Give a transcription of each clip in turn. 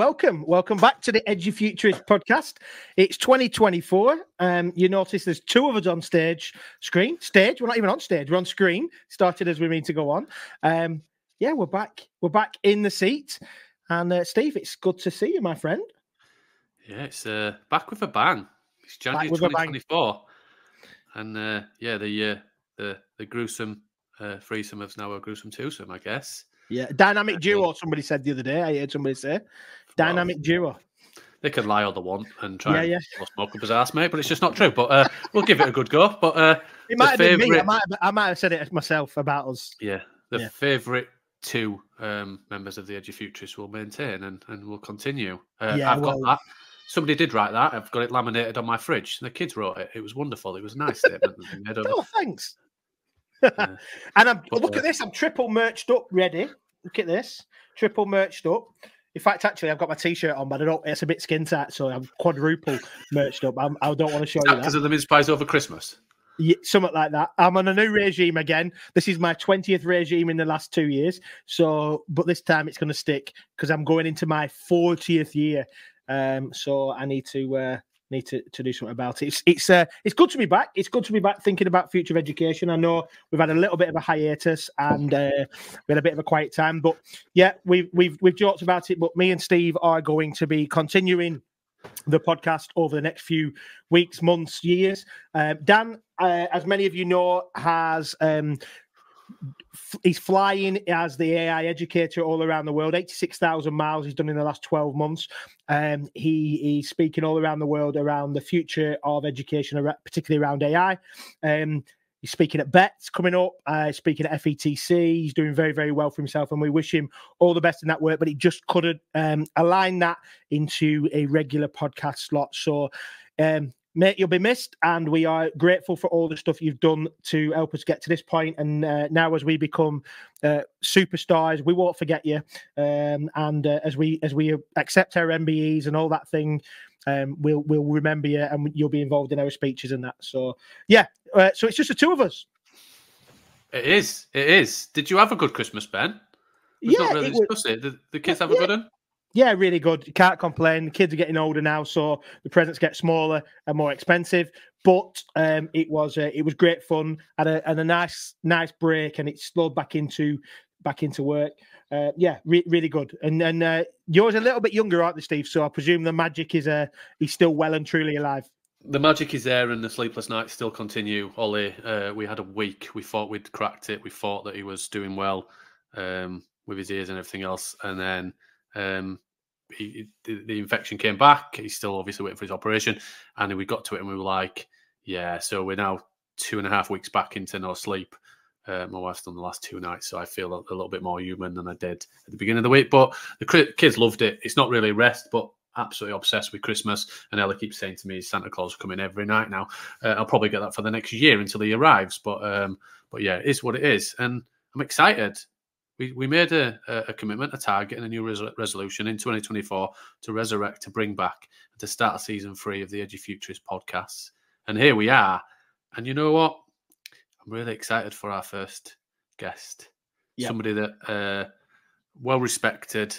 Welcome. Welcome back to the Edufuturist podcast. It's 2024. Um, you notice there's two of us on stage, screen, stage. We're not even on stage. We're on screen. Started as we mean to go on. Um, yeah, we're back. We're back in the seat. And uh, Steve, it's good to see you, my friend. Yeah, it's uh, back with a bang. It's January 2024, and uh, yeah, the uh, the the gruesome uh, threesome is now a gruesome twosome, I guess. Yeah, dynamic duo. Somebody said the other day. I heard somebody say dynamic well, duo. They can lie all they want and try yeah, and yeah. smoke up his ass, mate, but it's just not true. But uh, we'll give it a good go. But uh, it might have favorite... been me. I might have, I might have said it myself about us. Yeah, the yeah. favourite two um, members of the Edufuturists will maintain and, and will continue. Uh, yeah, I've well, got that. Somebody did write that. I've got it laminated on my fridge. The kids wrote it. It was wonderful. It was a nice statement. oh, thanks. and I'm but, look uh, at this. I'm triple merched up, ready. Look at this, triple merched up. In fact, actually, I've got my t-shirt on, but I don't. It's a bit skin tight, so I'm quadruple merched up. I'm, I do not want to show you that because of the mince pies over Christmas. Yeah, something like that. I'm on a new regime again. This is my 20th regime in the last two years. So, but this time it's going to stick because I'm going into my 40th year. Um, so I need to uh, need to, to do something about it. It's it's uh, it's good to be back. It's good to be back thinking about future of education. I know we've had a little bit of a hiatus and uh, we had a bit of a quiet time, but yeah, we've we've we've talked about it. But me and Steve are going to be continuing the podcast over the next few weeks, months, years. Uh, Dan, uh, as many of you know, has um, he's flying as the AI educator all around the world. 86,000 miles he's done in the last 12 months. Um, he, he's speaking all around the world around the future of education, particularly around AI. Um, he's speaking at BETS coming up, uh, speaking at FETC. He's doing very, very well for himself, and we wish him all the best in that work. But he just couldn't um, align that into a regular podcast slot. So, um, mate, you'll be missed, and we are grateful for all the stuff you've done to help us get to this point. And uh, now, as we become uh, superstars, we won't forget you. Um, and uh, as we as we accept our MBEs and all that thing, um, we'll we'll remember you, and you'll be involved in our speeches and that. So, yeah. Uh, so it's just the two of us. It is. It is. Did you have a good Christmas, Ben? Yeah, not really it was, it. Did the kids have a good one? Yeah, really good. Can't complain. The kids are getting older now, so the presents get smaller and more expensive. But um, it was uh, it was great fun. Had a, a nice nice break, and it slowed back into back into work. Uh, yeah, re- really good. And then uh, yours a little bit younger, aren't they, Steve? So I presume the magic is uh, he's still well and truly alive. The magic is there, and the sleepless nights still continue. Ollie, uh, we had a week. We thought we'd cracked it. We thought that he was doing well um, with his ears and everything else, and then um, he, the, the, infection came back. He's still obviously waiting for his operation, and we got to it, and we were like, "Yeah." So we're now two and a half weeks back into no sleep. Uh, my wife's done the last two nights, so I feel a, a, little bit more human than I did at the beginning of the week. But the kids loved it. It's not really rest, but absolutely obsessed with Christmas. And Ella keeps saying to me, "Santa Claus coming every night now." Uh, I'll probably get that for the next year until he arrives. But um, but yeah, it is what it is, and I'm excited we, we made a, a commitment, a target, and a new res- resolution in 2024 to resurrect, to bring back, to start season three of the Edufuturist podcasts. And here we are. And you know what? I'm really excited for our first guest. Yep. Somebody that uh, well respected,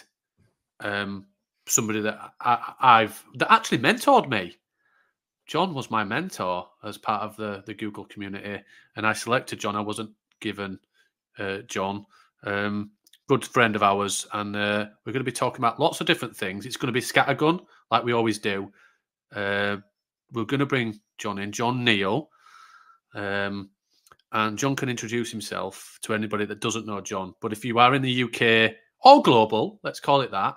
um, somebody that I, I've that actually mentored me. Jon was my mentor as part of the the Google community, and I selected Jon. I wasn't given uh, Jon um, good friend of ours, and uh, we're going to be talking about lots of different things. It's going to be scattergun, like we always do. Uh, we're going to bring Jon in, Jon Neale, um, and Jon can introduce himself to anybody that doesn't know Jon. But if you are in the UK or global, let's call it that,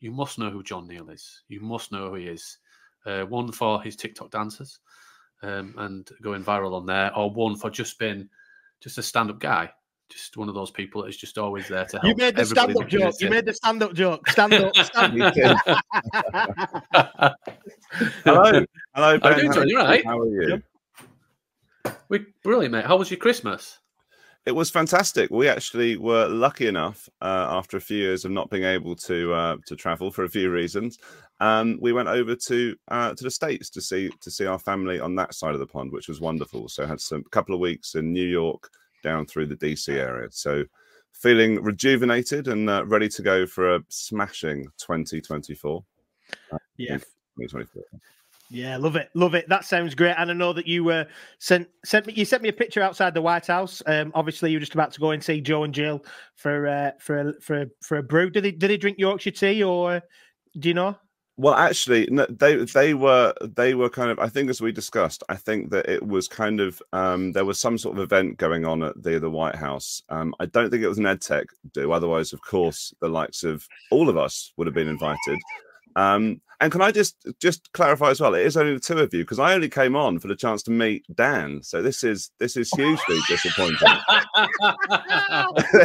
you must know who Jon Neale is. You must know who he is. Uh, one for his TikTok dances um, and going viral on there, or one for just being just a stand-up guy just one of those people that is just always there to help. You made the stand up joke. You made the stand up joke. Stand up. Stand up. Hello. Hello, Ben. How are you doing, right? How are you? We brilliant, mate. How was your Christmas? It was fantastic. We actually were lucky enough, uh, after a few years of not being able to uh, to travel for a few reasons, um, we went over to uh, to the states to see to see our family on that side of the pond, which was wonderful. So had some couple of weeks in New York, down through the DC area. So feeling rejuvenated and uh, ready to go for a smashing 2024. Yeah. 2024. Yeah, love it, love it. That sounds great. And I know that you uh, sent sent me you sent me a picture outside the White House. Um, obviously, you're just about to go and see Joe and Jill for uh, for a, for a, for a brew. Did they did they drink Yorkshire tea or do you know? Well, actually, no, they they were they were kind of. I think as we discussed, I think that it was kind of um, there was some sort of event going on at the the White House. Um, I don't think it was an EdTech do. Otherwise, of course, the likes of all of us would have been invited. Um, and can I just just clarify as well? It is only the two of you because I only came on for the chance to meet Dan. So this is this is hugely disappointing.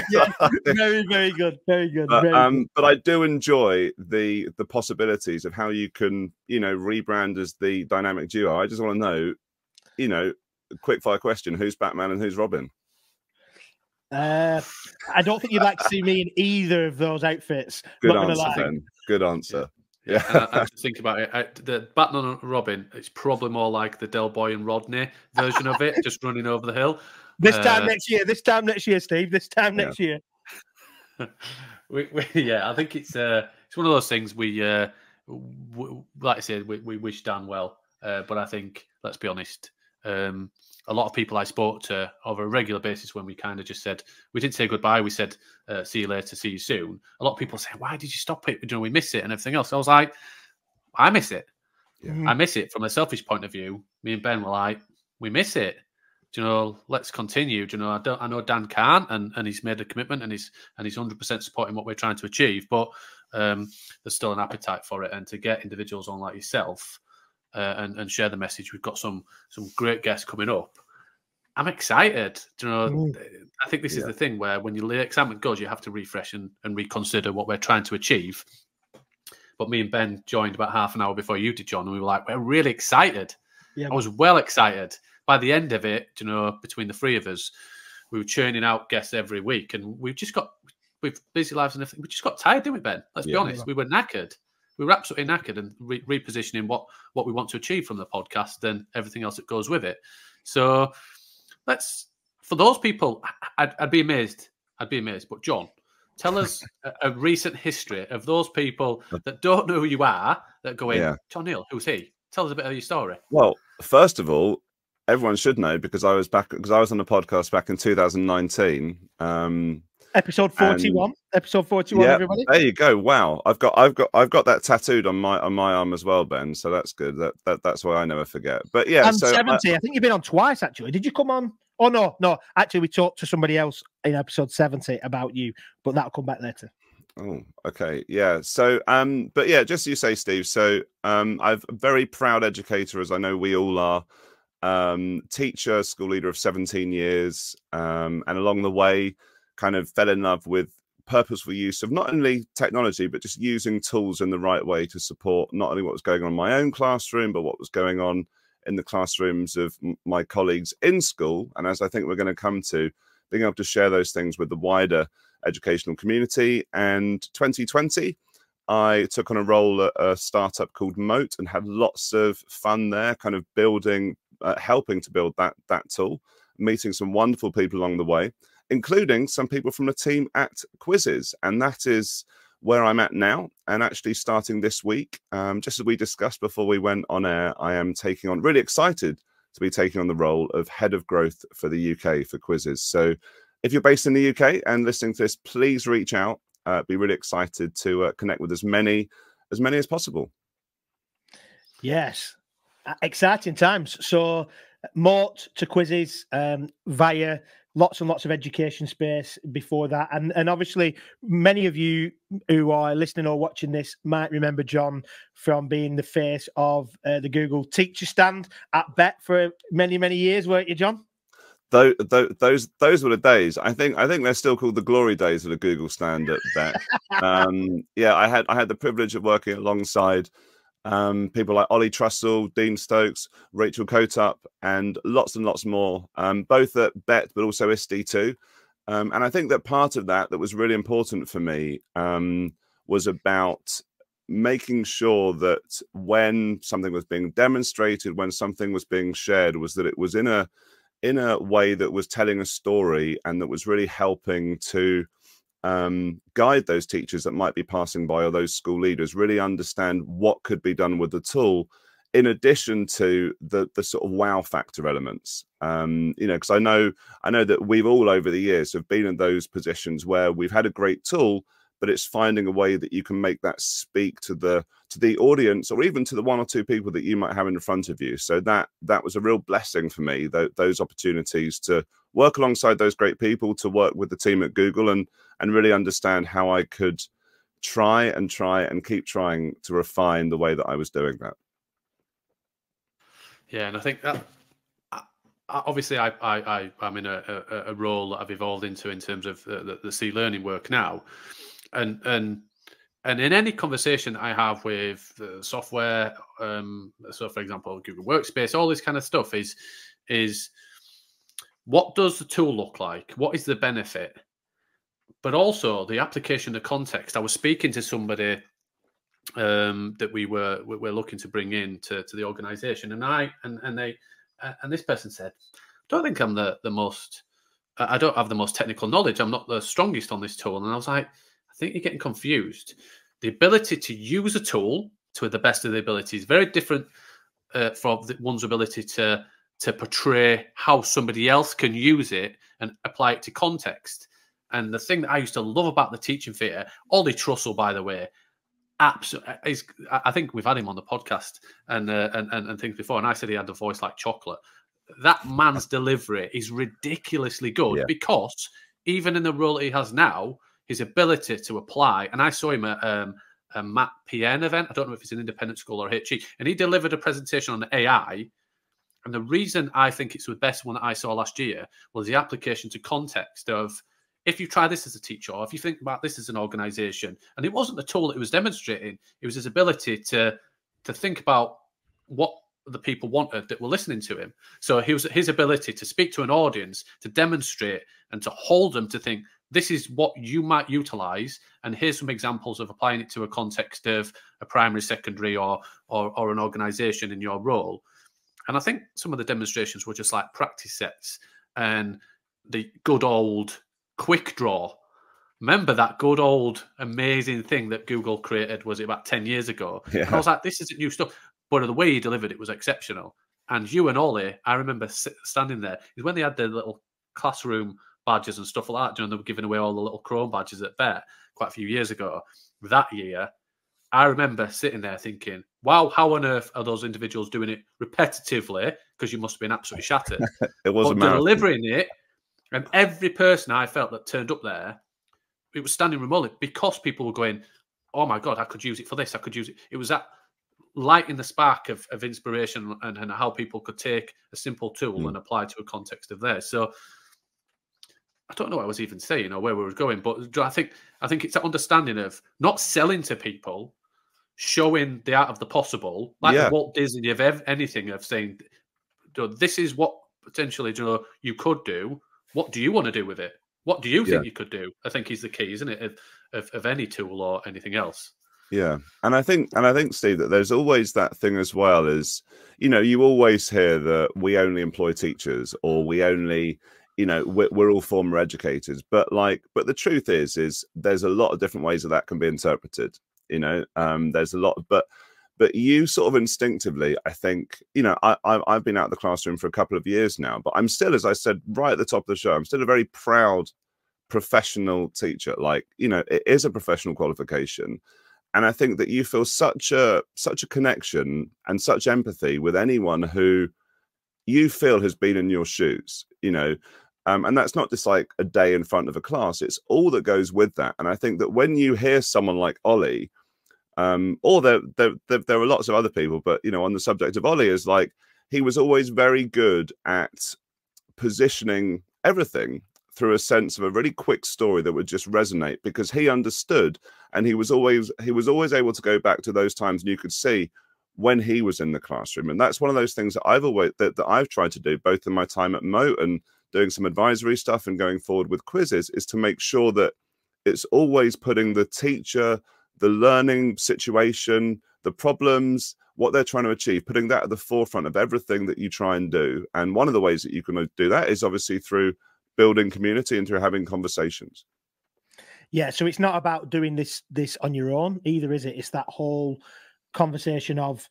yeah, very very good, very good. But, very um, good. but I do enjoy the the possibilities of how you can you know rebrand as the dynamic duo. I just want to know, you know, quick fire question: Who's Batman and who's Robin? Uh, I don't think you'd like to see me in either of those outfits. Good answer. Good answer. Yeah. And I, I have to think about it. I, the Batman and Robin, it's probably more like the Del Boy and Rodney version of it, just running over the hill. This time Uh, next year. This time next year, Steve. This time Yeah. next year. we, we, yeah, I think it's uh, it's one of those things we, uh, w- like I said, we, we wish Dan well, uh, but I think let's be honest, um, a lot of people I spoke to over a regular basis when we kind of just said we didn't say goodbye, we said uh, see you later, see you soon. A lot of people say, why did you stop it? You know, we miss it and everything else. I was like, I miss it. Yeah. Mhm. I miss it from a selfish point of view. Me and Ben were like, we miss it. Do you know? Let's continue. Do you know? I don't. I know Dan can't, and, and he's made a commitment, and he's and he's hundred percent supporting what we're trying to achieve. But um, there's still an appetite for it, and to get individuals on like yourself uh, and and share the message. We've got some some great guests coming up. I'm excited. Do you know? Mm. I think this is the thing where when the excitement goes, you have to refresh and, and reconsider what we're trying to achieve. But me and Ben joined about half an hour before you did, Jon, and we were like, we're really excited. Yeah. I was well excited. By the end of it, you know, between the three of us, we were churning out guests every week, and we've just got with busy lives and everything. We just got tired, didn't we, Ben? Let's be honest. We were knackered. We were absolutely knackered, and re- repositioning what what we want to achieve from the podcast and everything else that goes with it. So let's for those people, I'd, I'd be amazed. I'd be amazed. But Jon, tell us a, a recent history of those people that don't know who you are that go in. Yeah. Jon Neale, who's he? Tell us a bit of your story. Well, first of all, everyone should know because I was back because I was on the podcast back in 2019. Um, Episode And- forty-one. Episode forty-one. Yeah, everybody. there you go. Wow, I've got I've got I've got that tattooed on my on my arm as well, Ben. So that's good. That, that that's why I never forget. But yeah, and so I- seventy. I, think you've been on twice actually. Did you come on? Oh no, no. Actually, we talked to somebody else in episode seventy about you, but that'll come back later. Oh, okay. Yeah. So, um, but yeah, just you say, Steve. So, um, I've a very proud educator, as I know we all are. Um, teacher, school leader of 17 years, um, and along the way, kind of fell in love with purposeful use of not only technology but just using tools in the right way to support not only what was going on in my own classroom but what was going on in the classrooms of my colleagues in school. And as I think we're going to come to, being able to share those things with the wider educational community. And 2020, I took on a role at a startup called Moat and had lots of fun there, kind of building, uh, helping to build that that tool, meeting some wonderful people along the way, including some people from the team at Quizizz, and that is where I'm at now. And actually, starting this week, um, just as we discussed before we went on air, I am taking on really excited to be taking on the role of head of growth for the UK for Quizizz. So if you're based in the UK and listening to this, please reach out. Uh, be really excited to uh, connect with as many as many as possible. Yes, exciting times. So, Moat to Quizizz um, via lots and lots of education space before that, and and obviously many of you who are listening or watching this might remember Jon from being the face of uh, the Google Teacher Stand at Bett for many many years, weren't you, Jon? Those, those those were the days. I think I think they're still called the glory days of the Google stand at Bett. um, yeah, I had I had the privilege of working alongside um, people like Ollie Trussell, Dean Stokes, Rachel Cotup, and lots and lots more, um, both at Bett but also ISTE too. Um, and I think that part of that that was really important for me um, was about making sure that when something was being demonstrated, when something was being shared, was that it was in a in a way that was telling a story and that was really helping to um, guide those teachers that might be passing by or those school leaders really understand what could be done with the tool in addition to the the sort of wow factor elements. Um, you know because i know i know that we've all over the years have been in those positions where we've had a great tool but it's finding a way that you can make that speak to the to the audience or even to the one or two people that you might have in front of you. So that that was a real blessing for me th- those opportunities to work alongside those great people to work with the team at google and and really understand how i could try and try and keep trying to refine the way that i was doing that. Yeah, and I think that obviously I, I, I am in a, a, a, role that I've evolved into in terms of the, the, the C learning work now, and and and in any conversation I have with the software, um, so for example Google Workspace, all this kind of stuff is is what does the tool look like? What is the benefit? But also the application, the context. I was speaking to somebody um, that we were we were looking to bring in to, to the organization and i and, and they uh, and this person said I don't think i'm the the most i don't have the most technical knowledge i'm not the strongest on this tool and i was like i think you're getting confused the ability to use a tool to the best of the ability is very different uh, from the, one's ability to to portray how somebody else can use it and apply it to context and the thing that I used to love about the teaching theatre, Ollie Trussell, by the way, absolutely. I think we've had him on the podcast and, uh, and, and and things before, and I said he had a voice like chocolate. That man's delivery is ridiculously good yeah. because even in the role he has now, his ability to apply. And I saw him at um, a Matt PN event. I don't know if it's an independent school or HE, and he delivered a presentation on AI. And the reason I think it's the best one that I saw last year was the application to context of if you try this as a teacher, or if you think about this as an organization, and it wasn't the tool that it was demonstrating, it was his ability to to think about what the people wanted that were listening to him. So was his ability to speak to an audience, to demonstrate and to hold them to think this is what you might utilize, and here's some examples of applying it to a context of a primary, secondary, or or, or an organization in your role. And I think some of the demonstrations were just like practice sets and the good old quick draw. Remember that good old amazing thing that Google created? Was it about 10 years ago? Yeah. I was like, this isn't new stuff. But the way he delivered it was exceptional. And you and Ollie, I remember standing there, is when they had their little classroom badges and stuff like that. You know, they were giving away all the little Chrome badges at Bett quite a few years ago. That year, I remember sitting there thinking, wow, how on earth are those individuals doing it repetitively? Because you must have been absolutely shattered. it was delivering it and every person I felt that turned up there, it was standing room only because people were going, "Oh my god, I could use it for this. I could use it." It was that lighting the spark of, of inspiration and, and how people could take a simple tool mm. and apply to a context of theirs. So I don't know what I was even saying or where we were going, but I think I think it's that understanding of not selling to people, showing the art of the possible, like yeah. Walt Disney of anything of saying, "This is what potentially you know you could do." what do you want to do with it? What do you think yeah. you could do? I think is the key, isn't it, of, of, of any tool or anything else. Yeah, and I think, and I think, Steve, that there's always that thing as well. Is you know, you always hear that we only employ teachers, or we only, you know, we're, we're all former educators. But like, but the truth is, is there's a lot of different ways that that can be interpreted. You know, um, there's a lot, but but you sort of instinctively, I think, you know, I, I I've been out of the classroom for a couple of years now, but I'm still, as I said right at the top of the show, I'm still a very proud professional teacher. Like, you know, it is a professional qualification and i think that you feel such a such a connection and such empathy with anyone who you feel has been in your shoes you know um, and that's not just like a day in front of a class it's all that goes with that and i think that when you hear someone like ollie um, or there, there, there, there were lots of other people, but you know, on the subject of Ollie, is like he was always very good at positioning everything through a sense of a really quick story that would just resonate because he understood and he was always he was always able to go back to those times and you could see when he was in the classroom and that's one of those things that i've always that, that i've tried to do both in my time at moat and doing some advisory stuff and going forward with Quizizz is to make sure that it's always putting the teacher the learning situation, the problems, what they're trying to achieve, putting that at the forefront of everything that you try and do. And one of the ways that you can do that is obviously through building community and through having conversations. Yeah, so it's not about doing this this on your own either, is it? It's that whole conversation of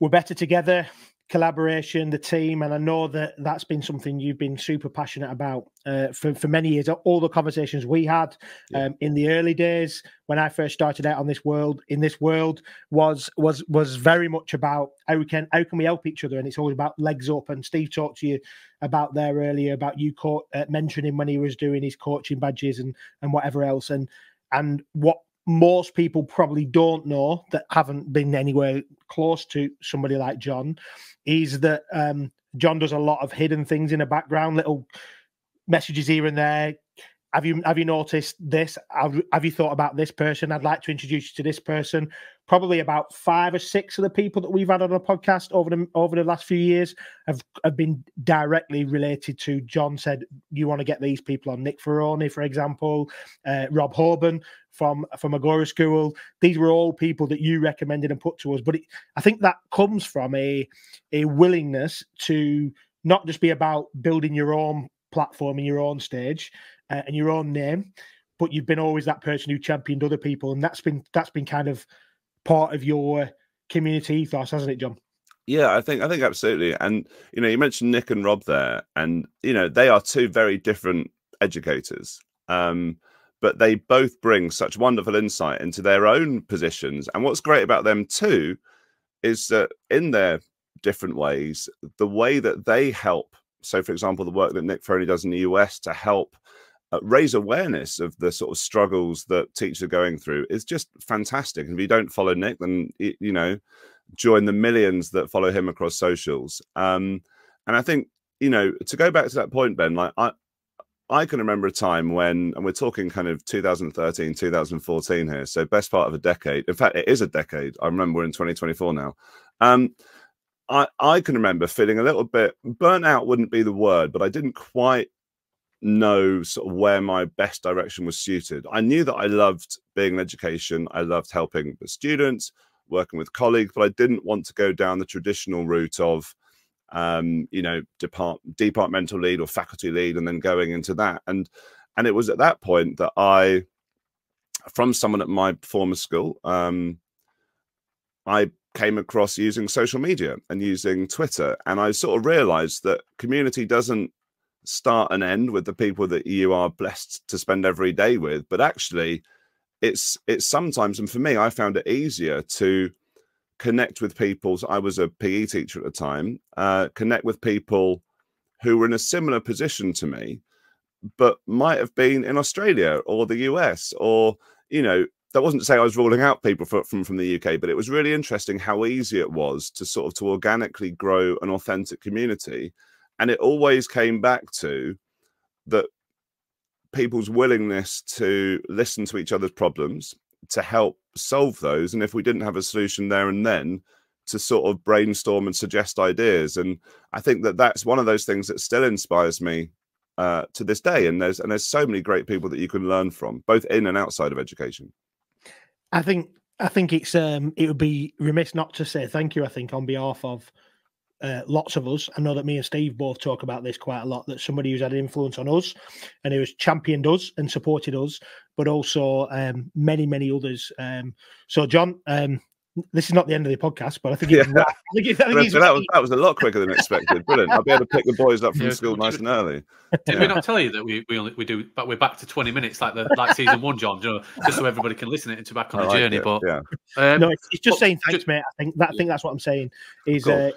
we're better together collaboration, the team, and I know that that's been something you've been super passionate about uh, for for many years. All the conversations we had yeah. um, in the early days when I first started out on this world in this world was was was very much about how we can how can we help each other, and it's always about legs up. And Steve talked to you about there earlier about you caught, uh, mentioning when he was doing his coaching badges and and whatever else, and and what most people probably don't know that haven't been anywhere close to somebody like Jon is that um, Jon does a lot of hidden things in the background, little messages here and there. Have you have you noticed this? Have, have you thought about this person? I'd like to introduce you to this person. Probably about five or six of the people that we've had on the podcast over the over the last few years have, have been directly related to Jon. Said you want to get these people on Nick Ferroni, for example, uh, Rob Hoban from from Agora School. These were all people that you recommended and put to us. But it, I think that comes from a a willingness to not just be about building your own platform and your own stage uh, and your own name, but you've been always that person who championed other people, and that's been that's been kind of part of your community ethos, hasn't it, Jon? Yeah, I think I think absolutely. And you know, you mentioned Nick and Rob there, and you know, they are two very different educators. Um, but they both bring such wonderful insight into their own positions. And what's great about them too is that in their different ways, the way that they help. So, for example, the work that Nick Ferroni does in the US to help uh, raise awareness of the sort of struggles that teachers are going through is just fantastic. And if you don't follow Nick, then you know, join the millions that follow him across socials. Um, and I think you know to go back to that point, Ben, like I, I can remember a time when, and we're talking kind of 2013, 2014 here, so best part of a decade. In fact, it is a decade. I remember we're in 2024 now. Um, I, I can remember feeling a little bit burnt out, wouldn't be the word, but I didn't quite know sort of where my best direction was suited. I knew that I loved being in education, I loved helping the students, working with colleagues, but I didn't want to go down the traditional route of um, you know, depart departmental lead or faculty lead, and then going into that. And and it was at that point that I, from someone at my former school, um, I came across using social media and using Twitter, and I sort of realized that community doesn't start and end with the people that you are blessed to spend every day with, but actually, it's it's sometimes, and for me, I found it easier to connect with people. I was a PE teacher at the time, uh, connect with people who were in a similar position to me, but might have been in Australia or the US or, you know, that wasn't to say I was ruling out people from, from, from the UK, but it was really interesting how easy it was to sort of to organically grow an authentic community. And it always came back to that people's willingness to listen to each other's problems, to help solve those. And if we didn't have a solution there and then, to sort of brainstorm and suggest ideas. And I think that that's one of those things that still inspires me uh, to this day. And there's and there's so many great people that you can learn from, both in and outside of education. I think I think it's um it would be remiss not to say thank you. I think on behalf of uh, lots of us. I know that me and Steve both talk about this quite a lot. That somebody who's had an influence on us and who has championed us and supported us, but also um, many, many others. Um, so, Jon, um, this is not the end of the podcast, but I think, yeah. I think, I think that, was, that was a lot quicker than expected. Brilliant! I'll be able to pick the boys up from yeah, school nice and early. Did yeah. we not tell you that we we only we do, but we're back to twenty minutes like the like season one, Jon, you know, just so everybody can listen it and to back on I the like journey. It, but yeah, um, no, it's, it's just but, saying thanks, just, mate. I think that I think that's what I'm saying is cool. uh,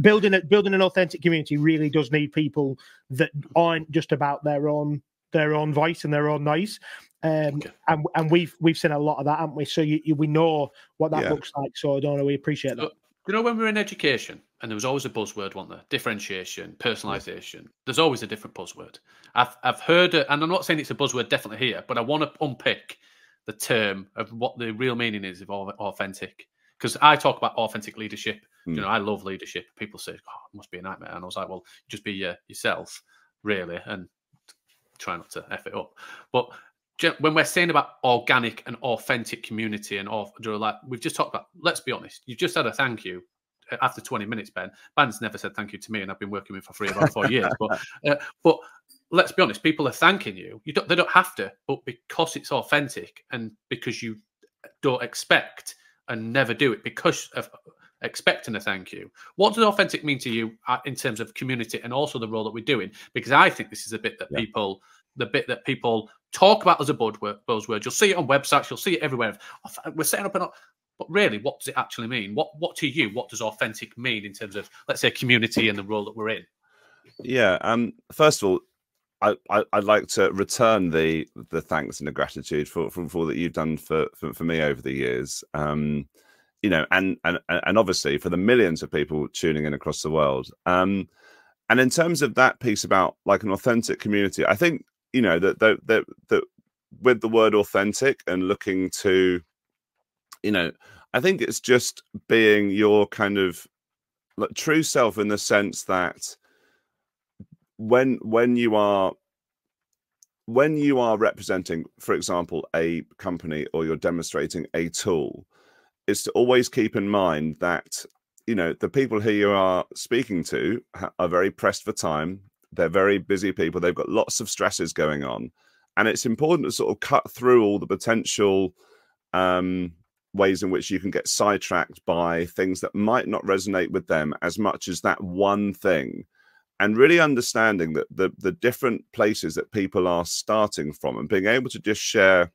building a, building an authentic community really does need people that aren't just about their own their own voice and their own noise. Um, okay. and and we've we've seen a lot of that, haven't we? So you, you, we know what that yeah. looks like. So I don't know. We appreciate that. you know when we were in education, and there was always a buzzword, wasn't there? Differentiation, personalisation. Yeah. There's always a different buzzword. I've I've heard it, and I'm not saying it's a buzzword definitely here, but I want to unpick the term of what the real meaning is of authentic. Because I talk about authentic leadership. Mm. You hmm. know, I love leadership. People say, "Oh, it must be a nightmare," and I was like, "Well, just be uh, yourself, really, and try not to f it up." But when we're saying about organic and authentic community and all, like we've just talked about, let's be honest, you've just had a thank you uh, after 20 minutes, Ben. Ben's never said thank you to me, and I've been working with for three about four years. But, uh, but let's be honest, people are thanking you. You don't, they don't have to, but because it's authentic and because you don't expect and never do it because of expecting a thank you. What does authentic mean to you uh, in terms of community and also the role that we're doing? Because I think this is a bit that yeah. people, the bit that people talk about as a buzzword. You'll see it on websites, you'll see it everywhere. We're setting up an, but really, what does it actually mean? What, what to you, what does authentic mean in terms of, let's say, community and the role that we're in? Yeah. Um. First of all, I, I would like to return the the thanks and the gratitude for, for, for all that you've done for, for, for me over the years. Um you know, and and and obviously for the millions of people tuning in across the world. Um, and in terms of that piece about like an authentic community, I think you know that that that, that with the word authentic and looking to, you know, I think it's just being your kind of like, true self in the sense that when when you are when you are representing for example a company or you're demonstrating a tool is to always keep in mind that you know the people who you are speaking to are very pressed for time they're very busy people they've got lots of stresses going on and it's important to sort of cut through all the potential um, ways in which you can get sidetracked by things that might not resonate with them as much as that one thing and really understanding that the the different places that people are starting from and being able to just share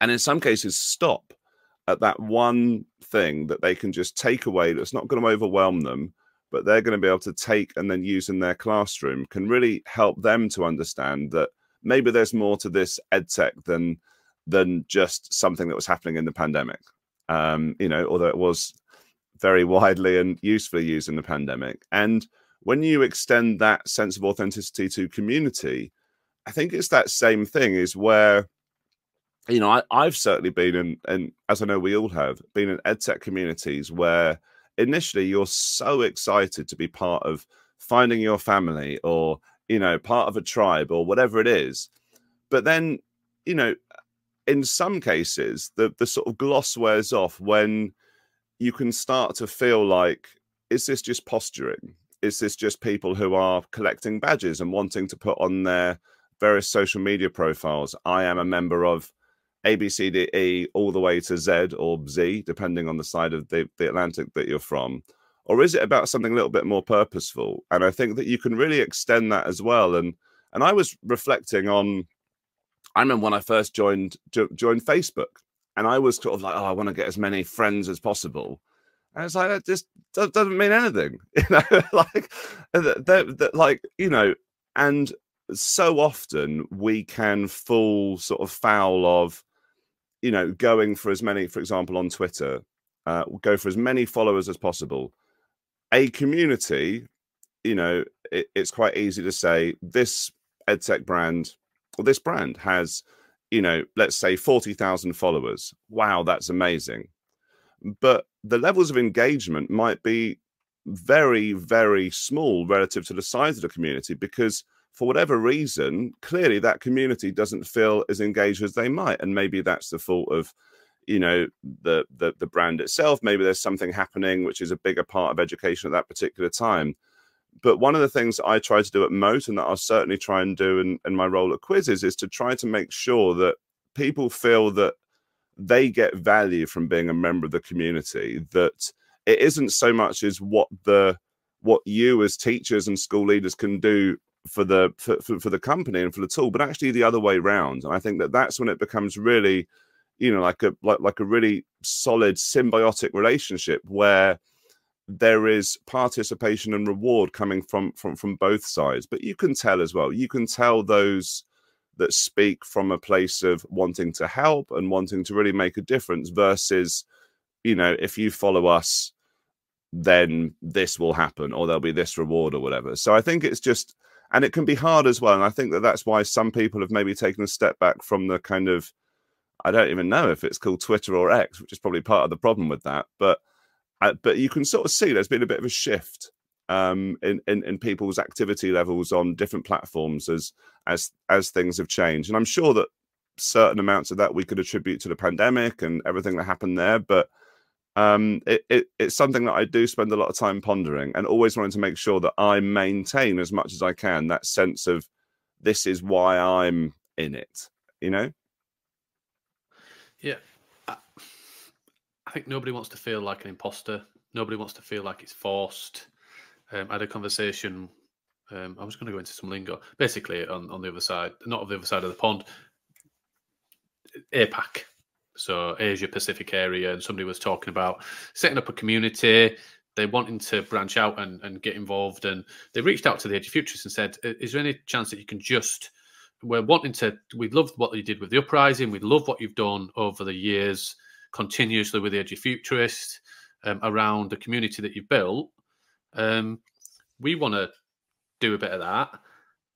and in some cases stop at that one thing that they can just take away that's not going to overwhelm them, but they're going to be able to take and then use in their classroom can really help them to understand that maybe there's more to this edtech than than just something that was happening in the pandemic. Um, you know, although it was very widely and usefully used in the pandemic. And when you extend that sense of authenticity to community, I think it's that same thing is where you know, I, have certainly been in, and as I know we all have, been in edtech communities where initially you're so excited to be part of finding your family or, you know, part of a tribe or whatever it is. But then, you know, in some cases, the, the sort of gloss wears off when you can start to feel like, is this just posturing? Is this just people who are collecting badges and wanting to put on their various social media profiles? I am a member of a, B, C, D, E, all the way to Z or Z, depending on the side of the, the Atlantic that you're from? Or is it about something a little bit more purposeful? And I think that you can really extend that as well. And and I was reflecting on, I remember when I first joined jo- joined Facebook, and I was sort of like, oh, I want to get as many friends as possible. And it's like that just doesn't mean anything, you know. like uh, that, like you know, and so often we can fall sort of foul of you know, going for as many, for example, on Twitter, uh, go for as many followers as possible. A community, you know, it, it's quite easy to say this edtech brand or this brand has, you know, let's say 40,000 followers. Wow, that's amazing. But the levels of engagement might be very, very small relative to the size of the community because for whatever reason, clearly that community doesn't feel as engaged as they might, and maybe that's the fault of you know the, the the brand itself. Maybe there's something happening which is a bigger part of education at that particular time. But one of the things i try to do at moat and that i'll certainly try and do in, in my role at Quizizz is to try to make sure that people feel that they get value from being a member of the community that it isn't so much as what the what you as teachers and school leaders can do for the for, for, for, the company and for the tool but actually the other way around and i think that that's when it becomes really you know like a like, like a really solid symbiotic relationship where there is participation and reward coming from from from both sides. But you can tell as well you can tell those that speak from a place of wanting to help and wanting to really make a difference versus you know if you follow us then this will happen or there'll be this reward or whatever. So i think it's just and it can be hard as well. And I think that that's why some people have maybe taken a step back from the kind of I don't even know if it's called Twitter or X, which is probably part of the problem with that. But uh, but you can sort of see there's been a bit of a shift um, in, in in people's activity levels on different platforms as as as things have changed. And I'm sure that certain amounts of that we could attribute to the pandemic and everything that happened there, but um, it, it, it's something that I do spend a lot of time pondering and always wanting to make sure that I maintain as much as I can that sense of this is why I'm in it. You know? Yeah. I, I think nobody wants to feel like an imposter. Nobody wants to feel like it's forced. Um, I had a conversation. Um, I was going to go into some lingo. Basically, on, on the other side, not on the other side of the pond, APAC, so Asia Pacific area, and somebody was talking about setting up a community. They wanting to branch out and, and get involved, and they reached out to the Edufuturists and said, "Is there any chance that you can just we're wanting to we loved what you did with the uprising we love what you've done over the years continuously with the Edufuturist um, around the community that you've built um, we want to do a bit of that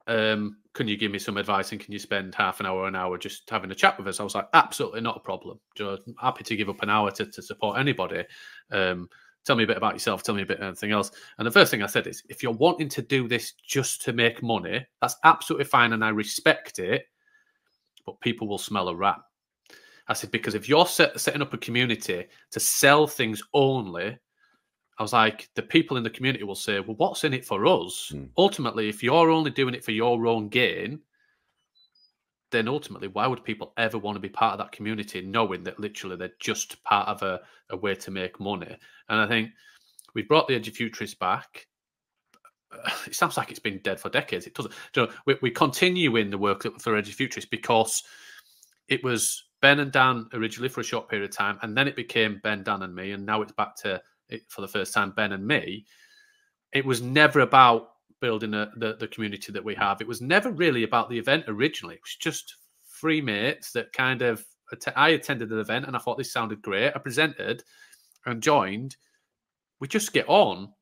um, can you give me some advice and can you spend half an hour an hour just having a chat with us i was like absolutely not a problem just happy to give up an hour to, to support anybody um, tell me a bit about yourself, tell me a bit of anything else. And the first thing I said is, if you're wanting to do this just to make money, that's absolutely fine and I respect it, but people will smell a rat. I said, because if you're set, setting up a community to sell things only, I was like, the people in the community will say, well, what's in it for us? Mm. Ultimately, if you're only doing it for your own gain, then ultimately, why would people ever want to be part of that community knowing that literally they're just part of a, a way to make money? And I think we've brought the Edufuturists back. It sounds like it's been dead for decades. It doesn't. You know, we, we continue in the work for Edufuturists because it was Ben and Dan originally for a short period of time, and then it became Ben, Dan, and me, and now it's back to for the first time Ben and me. It was never about building a, the, the community that we have. It was never really about the event originally. It was just three mates that kind of I attended the event and I thought this sounded great. I presented and joined. We just get on.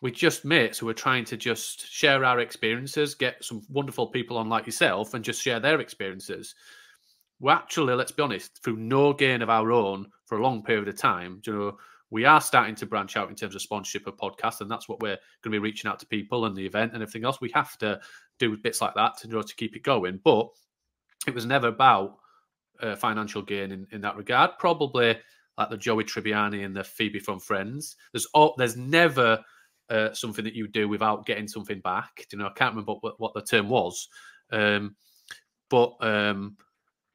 we're just mates who are trying to just share our experiences, get some wonderful people on like yourself, and just share their experiences. We're actually, let's be honest, through no gain of our own for a long period of time. You know, we are starting to branch out in terms of sponsorship of podcasts, and that's what we're going to be reaching out to people and the event and everything else. We have to do bits like that in order to keep it going. But it was never about uh, financial gain in, in that regard. Probably like the Joey Tribbiani and the Phoebe from Friends. There's all, there's never uh, something that you do without getting something back. You know, I can't remember what, what the term was, um, but um,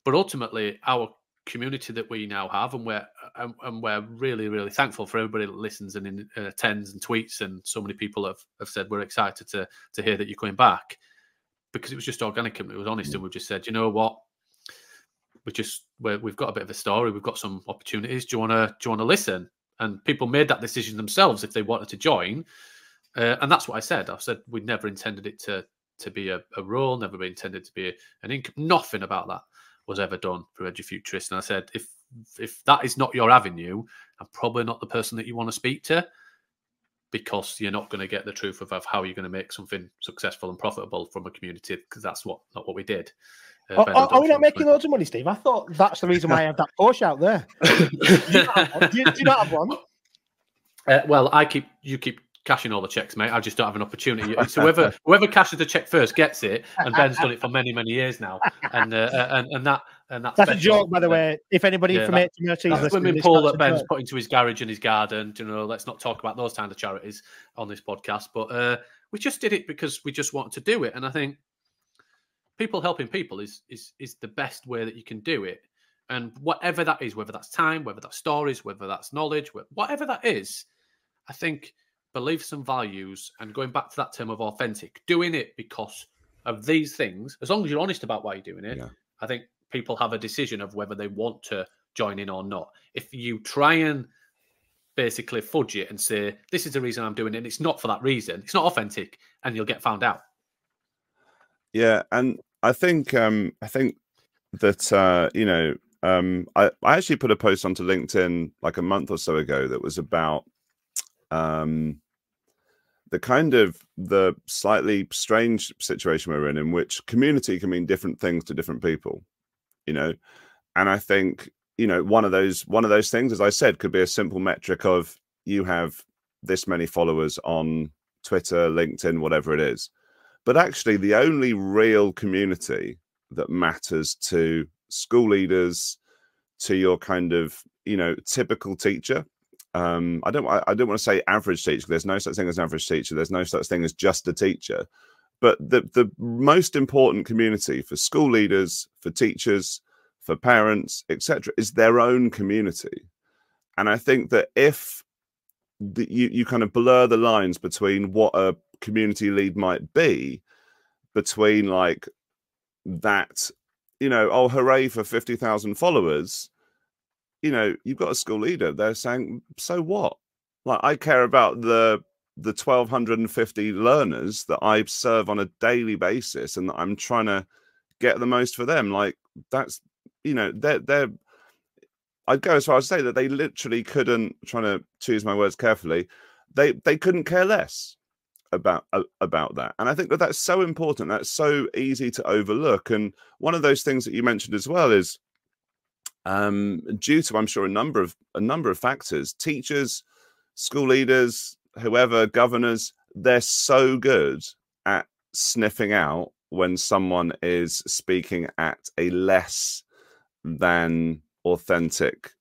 but ultimately our community that we now have, and we're and, and we're really really thankful for everybody that listens and in, uh, attends and tweets, and so many people have, have said we're excited to to hear that you're coming back because it was just organic and it was honest, mm. and we've just said, you know what, we just we have got a bit of a story, we've got some opportunities. Do you want to do you want to listen? And people made that decision themselves if they wanted to join, uh, and that's what I said. I said we never intended it to to be a, a role, never intended to be a, an income, nothing about that was ever done for Futurist. And I said, if if that is not your avenue, I'm probably not the person that you want to speak to because you're not going to get the truth of, of how you're going to make something successful and profitable from a community because that's what not what we did. Uh, are, are, we not making loads of money, Steve? I thought that's the reason why I have that Porsche out there. do, you do, you, do, you not have one? Uh, well, I keep you keep cashing all the checks, mate. I just don't have an opportunity. So whoever whoever cashes the check first gets it, and Ben's done it for many many years now, and uh, uh and and that and that's, that's a joke, by the way. If anybody yeah, from that, HMRC swimming pool that Ben's put into his garage and his garden, you know, let's not talk about those kind of charities on this podcast. But uh, we just did it because we just wanted to do it, and I think people helping people is is is the best way that you can do it. And whatever that is, whether that's time, whether that's stories, whether that's knowledge, whatever that is, I think beliefs and values, and going back to that term of authentic, doing it because of these things, as long as you're honest about why you're doing it, yeah. I think people have a decision of whether they want to join in or not. If you try and basically fudge it and say, this is the reason I'm doing it, and it's not for that reason, it's not authentic, and you'll get found out. Yeah, and I think um I think that uh, you know, um I, I actually put a post onto LinkedIn like a month or so ago that was about um the kind of the slightly strange situation we're in in which community can mean different things to different people you know? And i think you know one of those one of those things as i said could be a simple metric of you have this many followers on twitter linkedin whatever it is. But actually the only real community that matters to school leaders to your kind of you know typical teacher um, I don't I, don't want to say average teacher. There's no such thing as an average teacher. There's no such thing as just a teacher. But the the most important community for school leaders, for teachers, for parents, etc., is their own community. And I think that if the, you you kind of blur the lines between what a community lead might be, between like that, you know, oh hooray for fifty thousand followers, you know, you've got a school leader. They're saying, so what? Like I care about the the 1250 learners that I serve on a daily basis and that I'm trying to get the most for them. Like that's you know, they're they're I'd go as far as to say that they literally couldn't trying to choose my words carefully. They they couldn't care less about uh, about that, and I think that that's so important. That's so easy to overlook. And one of those things that you mentioned as well is, um, due to I'm sure a number of a number of factors, teachers, school leaders, whoever, governors, they're so good at sniffing out when someone is speaking at a less than authentic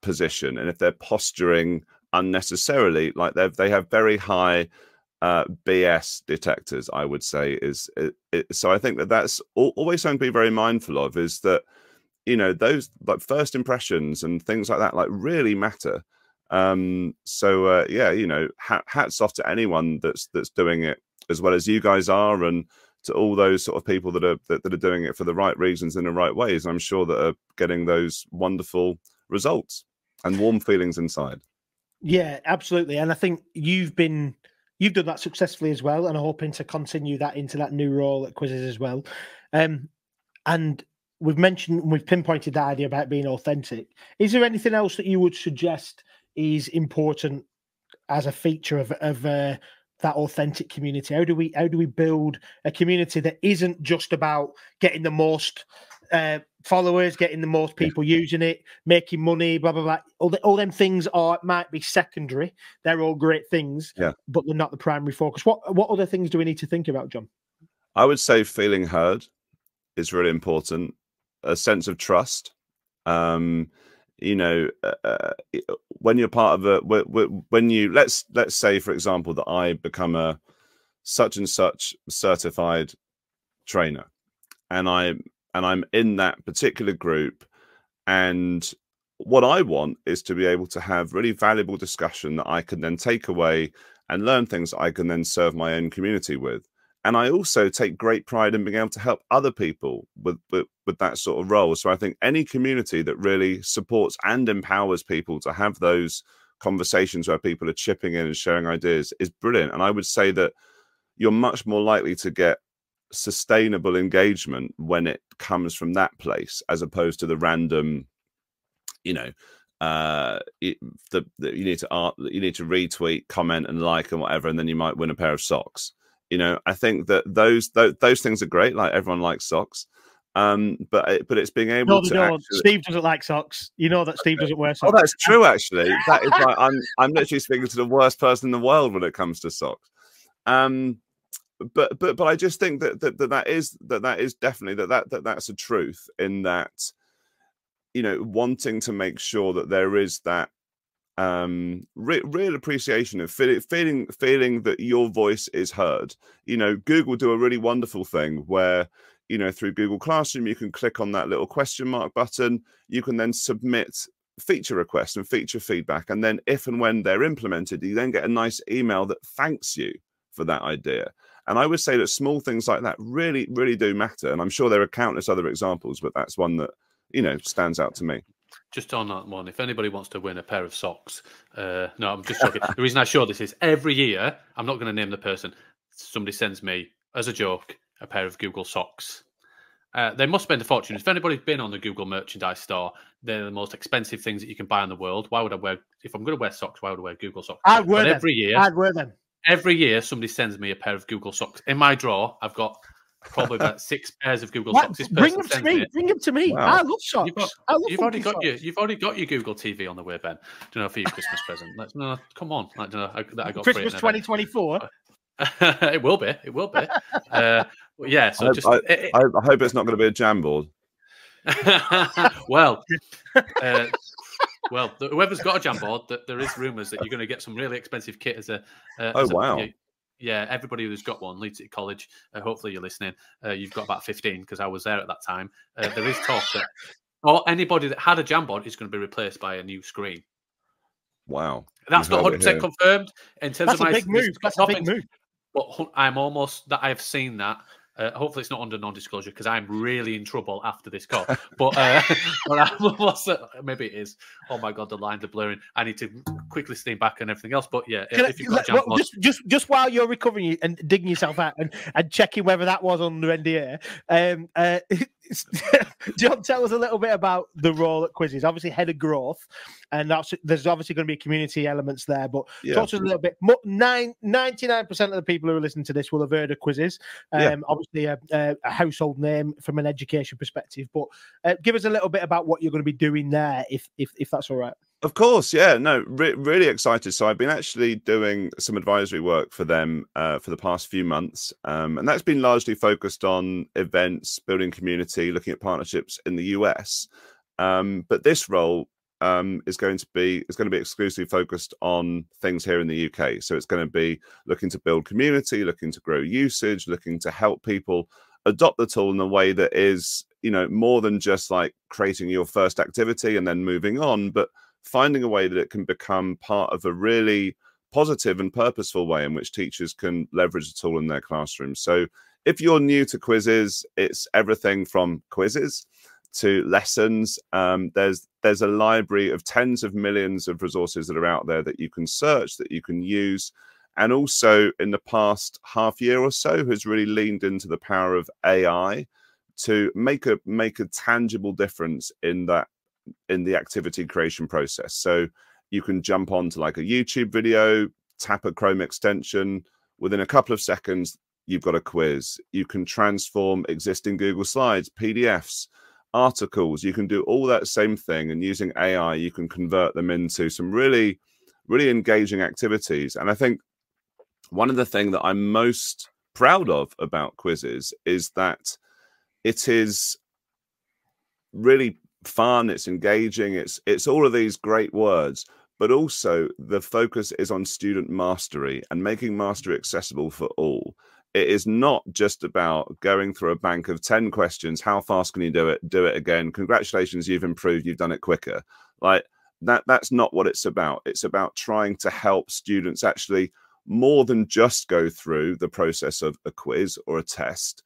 position and if they're posturing unnecessarily like they they have very high uh, bs detectors i would say is it, it, so i think that that's always something to be very mindful of is that you know those like first impressions and things like that like really matter um so uh, yeah you know hats off to anyone that's that's doing it as well as you guys are and to all those sort of people that are that, that, are doing it for the right reasons in the right ways. I'm sure that are getting those wonderful results and warm feelings inside. Yeah, absolutely. And I think you've been you've done that successfully as well, and hoping to continue that into that new role at Quizizz as well. Um, and we've mentioned we've pinpointed that idea about being authentic. Is there anything else that you would suggest is important as a feature of of uh, that authentic community? How do we how do we build a community that isn't just about getting the most uh, followers, getting the most people using it, making money, blah blah blah. All, the, all them things are might be secondary. They're all great things, yeah, but they're not the primary focus. What what other things do we need to think about, Jon? I would say feeling heard is really important. A sense of trust. Um, you know uh, uh when you're part of a when you let's let's say for example that i become a such and such certified trainer and i and i'm in that particular group and what i want is to be able to have really valuable discussion that i can then take away and learn things i can then serve my own community with and I also take great pride in being able to help other people with, with, with that sort of role. So I think any community that really supports and empowers people to have those conversations where people are chipping in and sharing ideas is brilliant. And I would say that you're much more likely to get sustainable engagement when it comes from that place as opposed to the random, you know, uh, the, the you need to art, you need to retweet, comment, and like and whatever, and then you might win a pair of socks you know, I think that those those, those things are great. Like everyone likes socks. Um, but it, but it's being able no, to. Actually... Steve doesn't like socks. You know that Steve doesn't wear oh, socks. Oh, that's true. Actually, that is like I'm I'm literally speaking to the worst person in the world when it comes to socks. Um, but but but I just think that that that, that is that that is definitely that, that that that's a truth in that you know wanting to make sure that there is that um re- real appreciation of feeling feeling feeling that your voice is heard. You know google do a really wonderful thing where you know through google classroom you can click on that little question mark button. You can then submit feature requests and feature feedback and then if and when they're implemented you then get a nice email that thanks you for that idea. And i would say that small things like that really really do matter and i'm sure there are countless other examples but that's one that you know stands out to me just on that one, if anybody wants to win a pair of socks, uh, no, I'm just joking. the reason I show this is every year, I'm not going to name the person, somebody sends me, as a joke, a pair of Google socks. Uh, they must spend a fortune. If anybody's been on the Google merchandise store, they're the most expensive things that you can buy in the world. Why would I wear, if I'm going to wear socks, why would I wear Google socks? I'd wear but them. Every year, I'd wear them. Every year, somebody sends me a pair of Google socks. In my drawer, I've got probably about six pairs of Google what? socks. This bring them to me. It. Bring them to me. Wow. I love socks. You've, got, I love you've already got socks. your you've already got your Google TV on the way, Ben. Do you know for your Christmas present? Let's no, come on. I don't know I, that I got Christmas twenty twenty four. It will be. It will be. uh, yeah. So I, just I, it, I, hope it's not going to be a Jamboard. well, uh, well, whoever's got a Jamboard, there is rumours that you're going to get some really expensive kit as a. Uh, oh as wow! A, yeah, everybody who's got one, Leeds City College, uh, hopefully you're listening. Uh, you've got about 15 because I was there at that time. Uh, there is talk that or anybody that had a Jamboard is going to be replaced by a new screen. Wow. That's You not 100 percent here. confirmed in terms That's of a my big move. That's a big move. But I'm almost that I've seen that. Uh, hopefully, it's not under non-disclosure because I'm really in trouble after this call. But, uh, almost, maybe it is. Oh my god, the lines are blurring. I need to quickly steam back and everything else. But yeah, Can I- you've got well, just just just while you're recovering and digging yourself out and, and checking whether that was under NDA, um, uh, Jon, tell us a little bit about the role at Quizizz. Obviously, head of growth, and that's, there's obviously going to be community elements there. But Yeah. talk to us a little bit. Nine, 99% of the people who are listening to this will have heard of Quizizz. Um, Yeah. Obviously, a, a, a household name from an education perspective. But uh, give us a little bit about what you're going to be doing there, if if, if that's all right. Of course, yeah, no, re- really excited. So I've been actually doing some advisory work for them uh, for the past few months, um, and that's been largely focused on events, building community, looking at partnerships in the US. Um, but this role um, is going to be is going to be exclusively focused on things here in the UK. So it's going to be looking to build community, looking to grow usage, looking to help people adopt the tool in a way that is, you know, more than just like creating your first activity and then moving on, but finding a way that it can become part of a really positive and purposeful way in which teachers can leverage the tool in their classrooms. So if you're new to Quizizz, it's everything from quizzes to lessons. Um, there's there's a library of tens of millions of resources that are out there that you can search, that you can use. And also in the past half year or so has really leaned into the power of AI to make a make a tangible difference in that in the activity creation process. So you can jump onto like a YouTube video, tap a Chrome extension, within a couple of seconds, you've got a quiz. You can transform existing Google Slides, PDFs, articles. You can do all that same thing. And using AI, you can convert them into some really, really engaging activities. And I think one of the things that I'm most proud of about Quizizz is that it is really fun it's engaging it's it's all of these great words but also the focus is on student mastery and making mm. mastery accessible for all. It is not just about going through a bank of 10 questions how fast can you do it? Do it again? Congratulations you've improved you've done it quicker. Like that that's not what it's about. It's about trying to help students actually more than just go through the process of a quiz or a test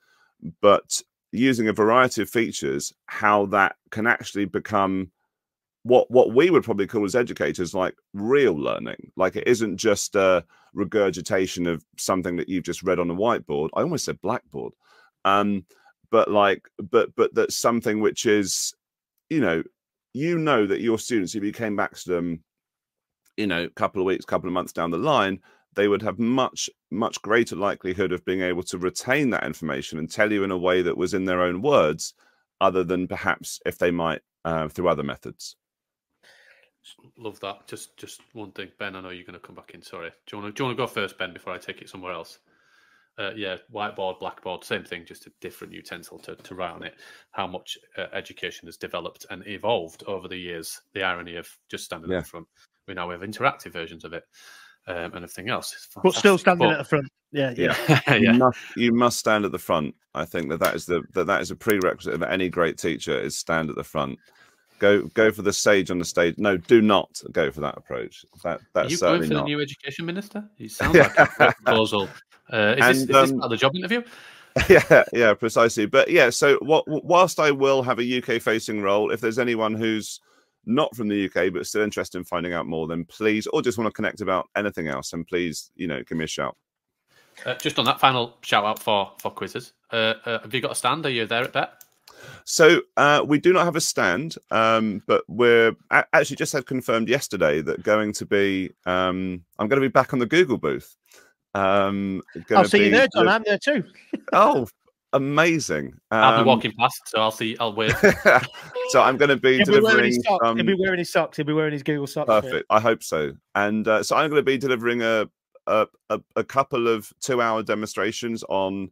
but using a variety of features how that can actually become what what we would probably call as educators like real learning. Like it isn't just a regurgitation of something that you've just read on a whiteboard. I almost said blackboard. Um but like but but that's something which is you know you know that your students if you came back to them you know a couple of weeks couple of months down the line they would have much much greater likelihood of being able to retain that information and tell you in a way that was in their own words other than perhaps if they might uh, through other methods love that. Just just one thing, Ben. I know you're going to come back in. Sorry. Do you want to do you want to go first, Ben, before I take it somewhere else? Uh, yeah, whiteboard, blackboard, same thing, just a different utensil to, to write on it. How much uh, education has developed and evolved over the years. The irony of just standing Yeah. in front. We now have interactive versions of it um, and everything else. But still standing But- at the front. Yeah, yeah. yeah, you must you must stand at the front i think that that is the that that is a prerequisite of any great teacher is stand at the front go go for the sage on the stage no do not go for that approach that Are that's you going certainly for the new education minister? You sound like a proposal. Uh, is, this, And, is this um, part of the job interview? yeah yeah precisely but yeah so what whilst i will have a uk facing role if there's anyone who's not from the uk but still interested in finding out more then please or just want to connect about anything else and please you know give me a shout Uh, just on that final shout out for for Quizizz. Uh, uh, have you got a stand? Are you there at Bett? So uh, we do not have a stand, um, but we're actually just had confirmed yesterday that going to be. Um, I'm going to be back on the Google booth. Um, I'll gonna see you there, Jon. the- I'm there too. oh, amazing! I'll Um, be walking past, so I'll see. I'll wait. so I'm going to be He'll wearing delivering. his socks. some- He'll be wearing his socks. He'll be wearing his Google socks. mate. Perfect. I hope so. And uh, so I'm going to be delivering a a, a a couple of two hour demonstrations on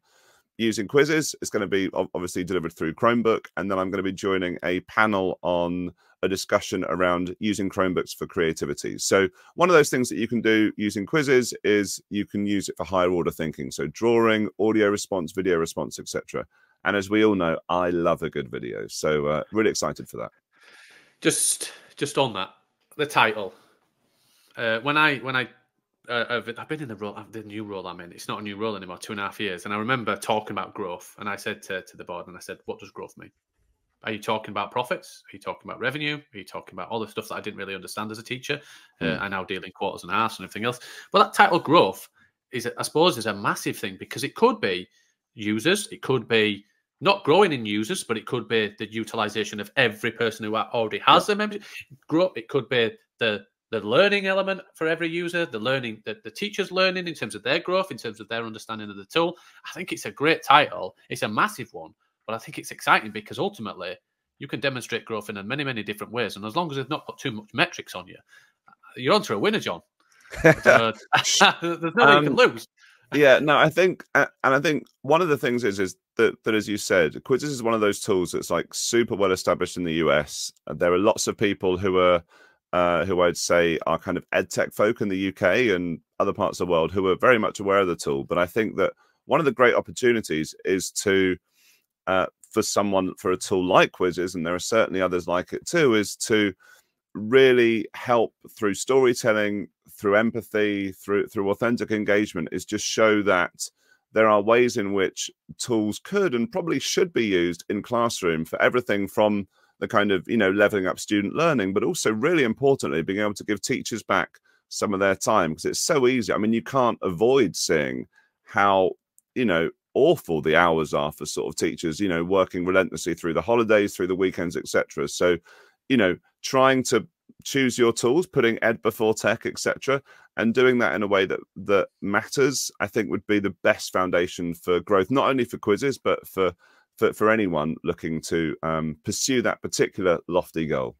using Quizizz. It's going to be obviously delivered through Chromebook, and then I'm going to be joining a panel on a discussion around using Chromebooks for creativity. So one of those things that you can do using Quizizz is you can use it for higher order thinking. So drawing, audio response, video response, etc. And as we all know, I love a good video. So uh, really excited for that. Just just on that, the title. Uh, when I when I uh, I've, been in the role, the new role I'm in. It's not a new role anymore. Two and a half years, and I remember talking about growth. And I said to, to the board, and I said, "What does growth mean? Are you talking about profits? Are you talking about revenue? Are you talking about all the stuff that I didn't really understand as a teacher? Mm. Uh, hmm. I now deal in quarters and halves and everything else. Well, that title growth is, I suppose, is a massive thing because it could be users, it could be not growing in users, but it could be the utilization of every person who already has yeah. membership. Grow. It could be the the learning element for every user, the learning that the teachers learning in terms of their growth, in terms of their understanding of the tool. I think it's a great title. It's a massive one, but I think it's exciting because ultimately you can demonstrate growth in many, many different ways. And as long as they've not put too much metrics on you, you're onto a winner, Jon. There's no um, you can lose. yeah, no, I think, and I think one of the things is is that, that as you said, Quizizz is one of those tools that's like super well established in the US. And there are lots of people who are uh, who I'd say are kind of ed tech folk in the UK and other parts of the world who are very much aware of the tool. But I think that one of the great opportunities is to, uh, for someone, for a tool like Quizizz, and there are certainly others like it too, is to really help through storytelling, through empathy, through through authentic engagement, is just show that there are ways in which tools could and probably should be used in classroom for everything from the kind of you know leveling up student learning but also really importantly being able to give teachers back some of their time because it's so easy. I mean you can't avoid seeing how you know awful the hours are for sort of teachers you know working relentlessly through the holidays through the weekends etc so you know trying to choose your tools putting ed before tech etc and doing that in a way that that matters i think would be the best foundation for growth not only for Quizizz but for for, for anyone looking to um, pursue that particular lofty goal.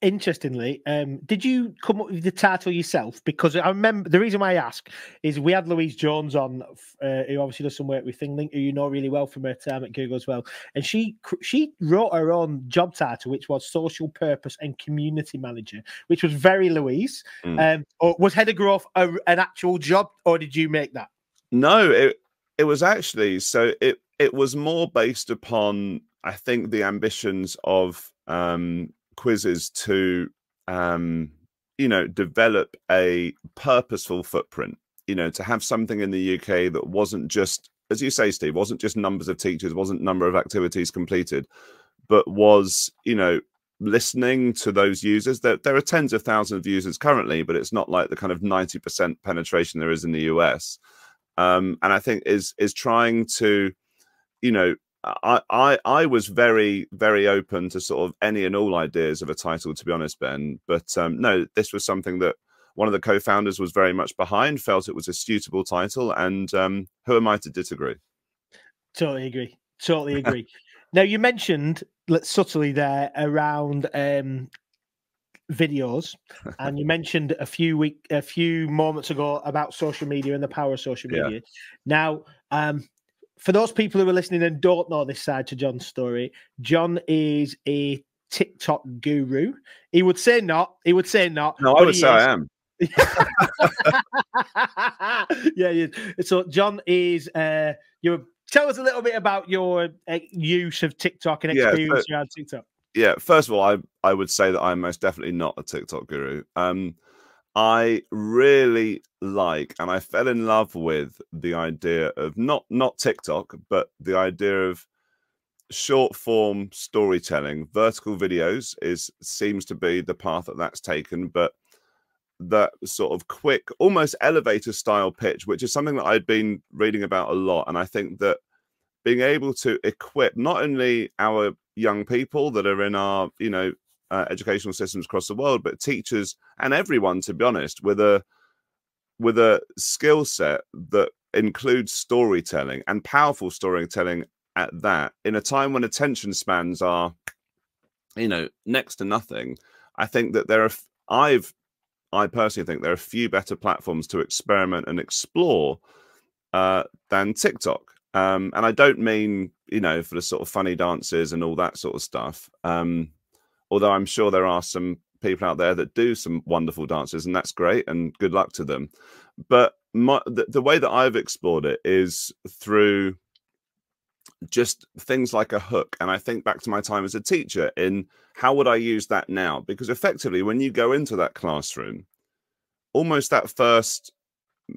Interestingly, um, did you come up with the title yourself? Because I remember the reason why I ask is we had Louise Jones on, uh, who obviously does some work with ThingLink, who you know really well from her time at Google as well, and she she wrote her own job title, which was Social Purpose and Community Manager, which was very Louise. Mm. Um, or was Head of Growth a, an actual job, or did you make that? No, it it was actually so it it was more based upon, I think, the ambitions of um, Quizizz to, um, you know, develop a purposeful footprint. You know, to have something in the UK that wasn't just, as you say, Steve, wasn't just numbers of teachers, wasn't number of activities completed, but was, you know, listening to those users. There, there are tens of thousands of users currently, but it's not like the kind of 90% penetration there is in the US. Um, and I think is is trying to you know, I, I I was very very open to sort of any and all ideas of a title, to be honest, Ben. But um, no, this was something that one of the co-founders was very much behind, felt it was a suitable title, and um, who am I to disagree? Totally agree. Totally agree. now you mentioned subtly there around um, videos, and you mentioned a few week a few moments ago about social media and the power of social media. Yeah. Now, um, for those people who are listening and don't know this side to Jon's story, Jon is a TikTok guru. He would say not. He would say not. No, I would say is. I am. yeah, yeah. So Jon is uh you tell us a little bit about your uh, use of TikTok and experience yeah, so, around TikTok. Yeah, first of all, I I would say that I'm most definitely not a TikTok guru. Um I really like and I fell in love with the idea of not not TikTok, but the idea of short form storytelling. Vertical videos is seems to be the path that that's taken, but that sort of quick, almost elevator style pitch, which is something that I'd been reading about a lot, and I think that being able to equip not only our young people that are in our you know uh, educational systems across the world, but teachers and everyone, to be honest, with a with a skill set that includes storytelling and powerful storytelling at that in a time when attention spans are you know next to nothing i think that there are i've i personally think there are few better platforms to experiment and explore uh, than tiktok. Um, and i don't mean you know for the sort of funny dances and all that sort of stuff. Um, although I'm sure there are some people out there that do some wonderful dances, and that's great, and good luck to them. But my, the, the way that I've explored it is through just things like a hook. And I think back to my time as a teacher in how would I use that now? Because effectively, when you go into that classroom, almost that first,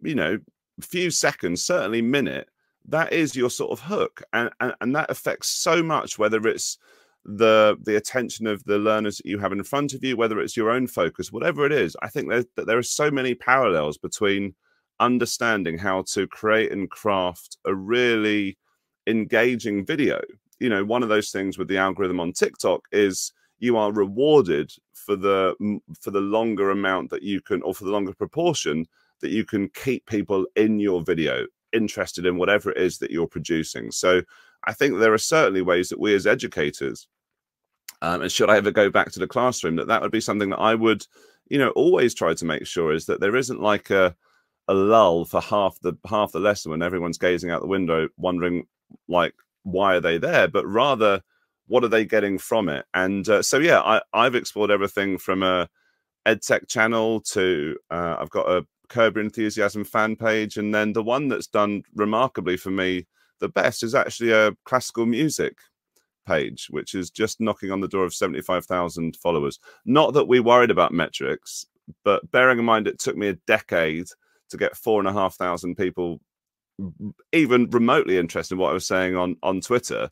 you know, few seconds, certainly minute, that is your sort of hook. And, and, and that affects so much, whether it's the the attention of the learners that you have in front of you, whether it's your own focus, whatever it is. I think there, that there are so many parallels between understanding how to create and craft a really engaging video. You know, one of those things with the algorithm on TikTok is you are rewarded for the for the longer amount that you can or for the longer proportion that you can keep people in your video interested in whatever it is that you're producing. So I think there are certainly ways that we as educators, um, and should I ever go back to the classroom, that that would be something that I would, you know, always try to make sure is that there isn't like a a lull for half the half the lesson when everyone's gazing out the window wondering like why are they there, but rather what are they getting from it? And uh, so yeah, I, I've explored everything from a edtech channel to uh, I've got a Curb Enthusiasm fan page, and then the one that's done remarkably for me the best is actually a classical music page, which is just knocking on the door of 75,000 followers. Not that we worried about metrics, but bearing in mind it took me a decade to get four and a half thousand people even remotely interested in what I was saying on on Twitter,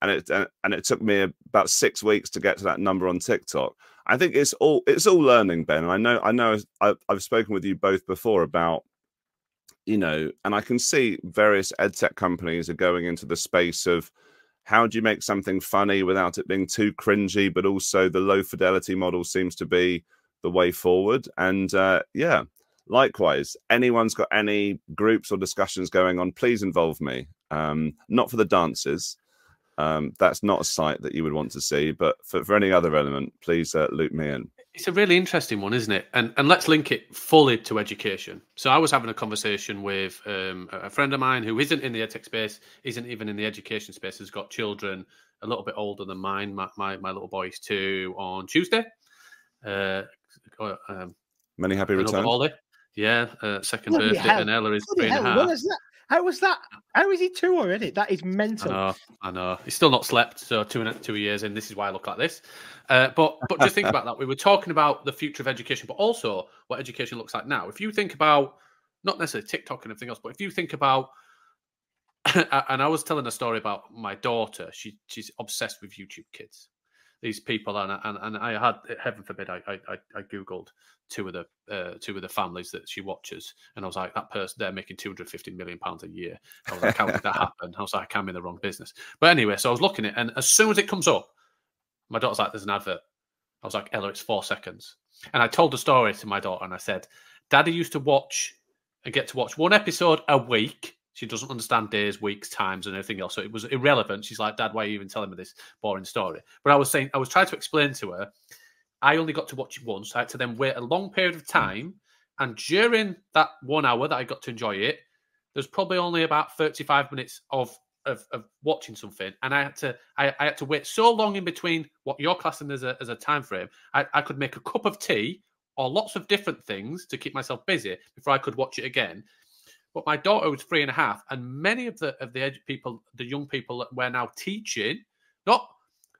and it and it took me about six weeks to get to that number on TikTok. I think it's all it's all learning, Ben. I know I know I've, I've spoken with you both before about you know, and I can see various edtech companies are going into the space of how do you make something funny without it being too cringy, but also the low fidelity model seems to be the way forward. And uh, yeah, likewise, anyone's got any groups or discussions going on, please involve me. Um, not for the dances. Um, that's not a site that you would want to see, but for, for any other element, please uh, loop me in. It's a really interesting one, isn't it? And and let's link it fully to education. So I was having a conversation with um, a friend of mine who isn't in the edtech space, isn't even in the education space, has got children a little bit older than mine. My my, my little boy's two on Tuesday. Uh, um, Many happy returns. Yeah, uh, second Bloody birthday, hell. and Ella is Bloody three and a half. How was that? How is he two already? That is mental. I know, I know. He's still not slept, so two and two years in. This is why I look like this. Uh, but but just think about that. We were talking about the future of education, but also what education looks like now. If you think about not necessarily TikTok and everything else, but if you think about and I was telling a story about my daughter. She she's obsessed with YouTube Kids these people, and and, and I had heaven forbid I, I I googled two of the uh, two of the families that she watches, and I was like, that person they're making two hundred fifty million pounds a year. I was like, how did that happen? I was like, I'm in the wrong business. But anyway, so I was looking at, it, and as soon as it comes up, my daughter's like, there's an advert. I was like, Ella, it's four seconds, and I told the story to my daughter, and I said, Daddy used to watch and get to watch one episode a week she doesn't understand days, weeks, times, and everything else. So it was irrelevant. She's like, Dad, why are you even telling me this boring story? But I was saying, I was trying to explain to her, I only got to watch it once. I had to then wait a long period of hmm. time. And during that one hour that I got to enjoy it, there's probably only about 35 minutes of of, of watching something, and I had to I, I, had to wait so long in between what you're classing as a as a time frame. I, I could make a cup of tea or lots of different things to keep myself busy before I could watch it again. But my daughter was three and a half, and many of the of the people, the young people that we're now teaching, not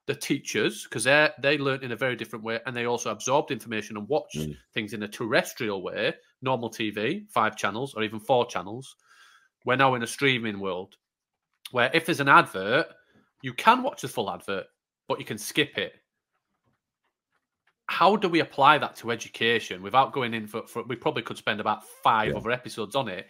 the teachers, because they they learn in a very different way, and they also absorbed information and watched mm. things in a terrestrial way, normal TV, five channels or even four channels. We're now in a streaming world where if there's an advert, you can watch the full advert, but you can skip it. How do we apply that to education without going in for, for we probably could spend about five yeah. other episodes on it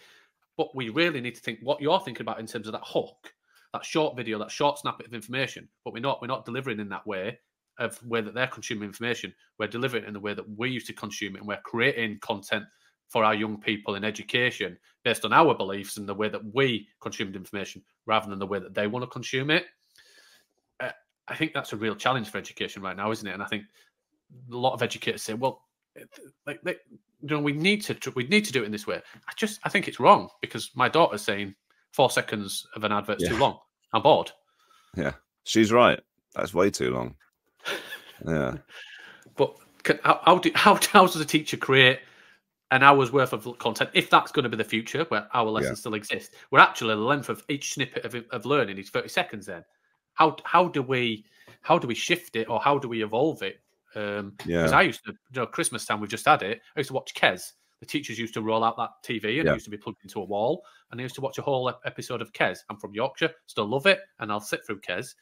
but we really need to think what you're thinking about in terms of that hook, that short video, that short snippet of information. But we're not we're not delivering in that way of way that they're consuming information. We're delivering in the way that we used to consume it, and we're creating content for our young people in education based on our beliefs and the way that we consumed information rather than the way that they want to consume it. Uh, I think that's a real challenge for education right now, isn't it? And I think a lot of educators say, well, like, like you know, we need to we need to do it in this way. I just I think it's wrong because my daughter's saying four seconds of an advert's yeah. too long. I'm bored. Yeah, she's right. That's way too long. Yeah. But can, how, how, do, how, how does a teacher create an hour's worth of content if that's going to be the future where our lessons yeah. still exist? Where actually the length of each snippet of, of learning is 30 seconds then. How how do we how do we shift it or how do we evolve it? Um, yeah. Because I used to, you know, Christmas time we've just had it. I used to watch Kes. The teachers used to roll out that TV and yeah. it used to be plugged into a wall. And I used to watch a whole episode of Kes. I'm from Yorkshire, still love it, and I'll sit through Kes.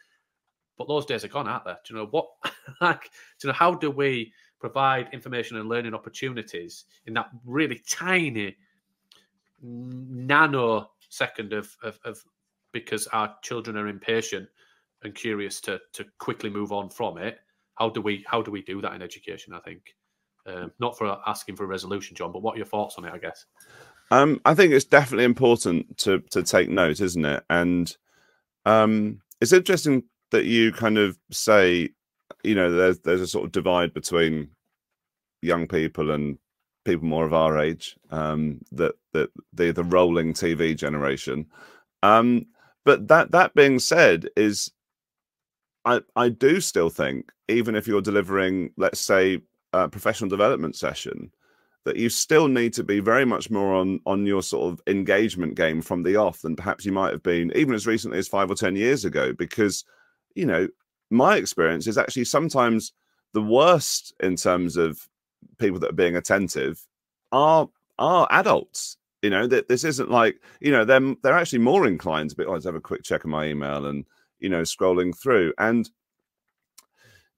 But those days are gone, aren't they? Do you know what? like, do you know how do we provide information and learning opportunities in that really tiny nano second of, of, of because our children are impatient and curious to to quickly move on from it. How do we how do we do that in education? I think um, not for asking for a resolution, Jon, but what are your thoughts on it? I guess. Um, I think it's definitely important to to take note, isn't it? And um, it's interesting that you kind of say, you know, there's there's a sort of divide between young people and people more of our age. Um, that that the the rolling TV generation. Um, but that that being said, is I, I do still think, even if you're delivering, let's say, a professional development session, that you still need to be very much more on on your sort of engagement game from the off than perhaps you might have been even as recently as five or ten years ago. Because, you know, my experience is actually sometimes the worst in terms of people that are being attentive are are adults. You know that this isn't like you know they're they're actually more inclined to be. Oh, let's have a quick check of my email and you know scrolling through. And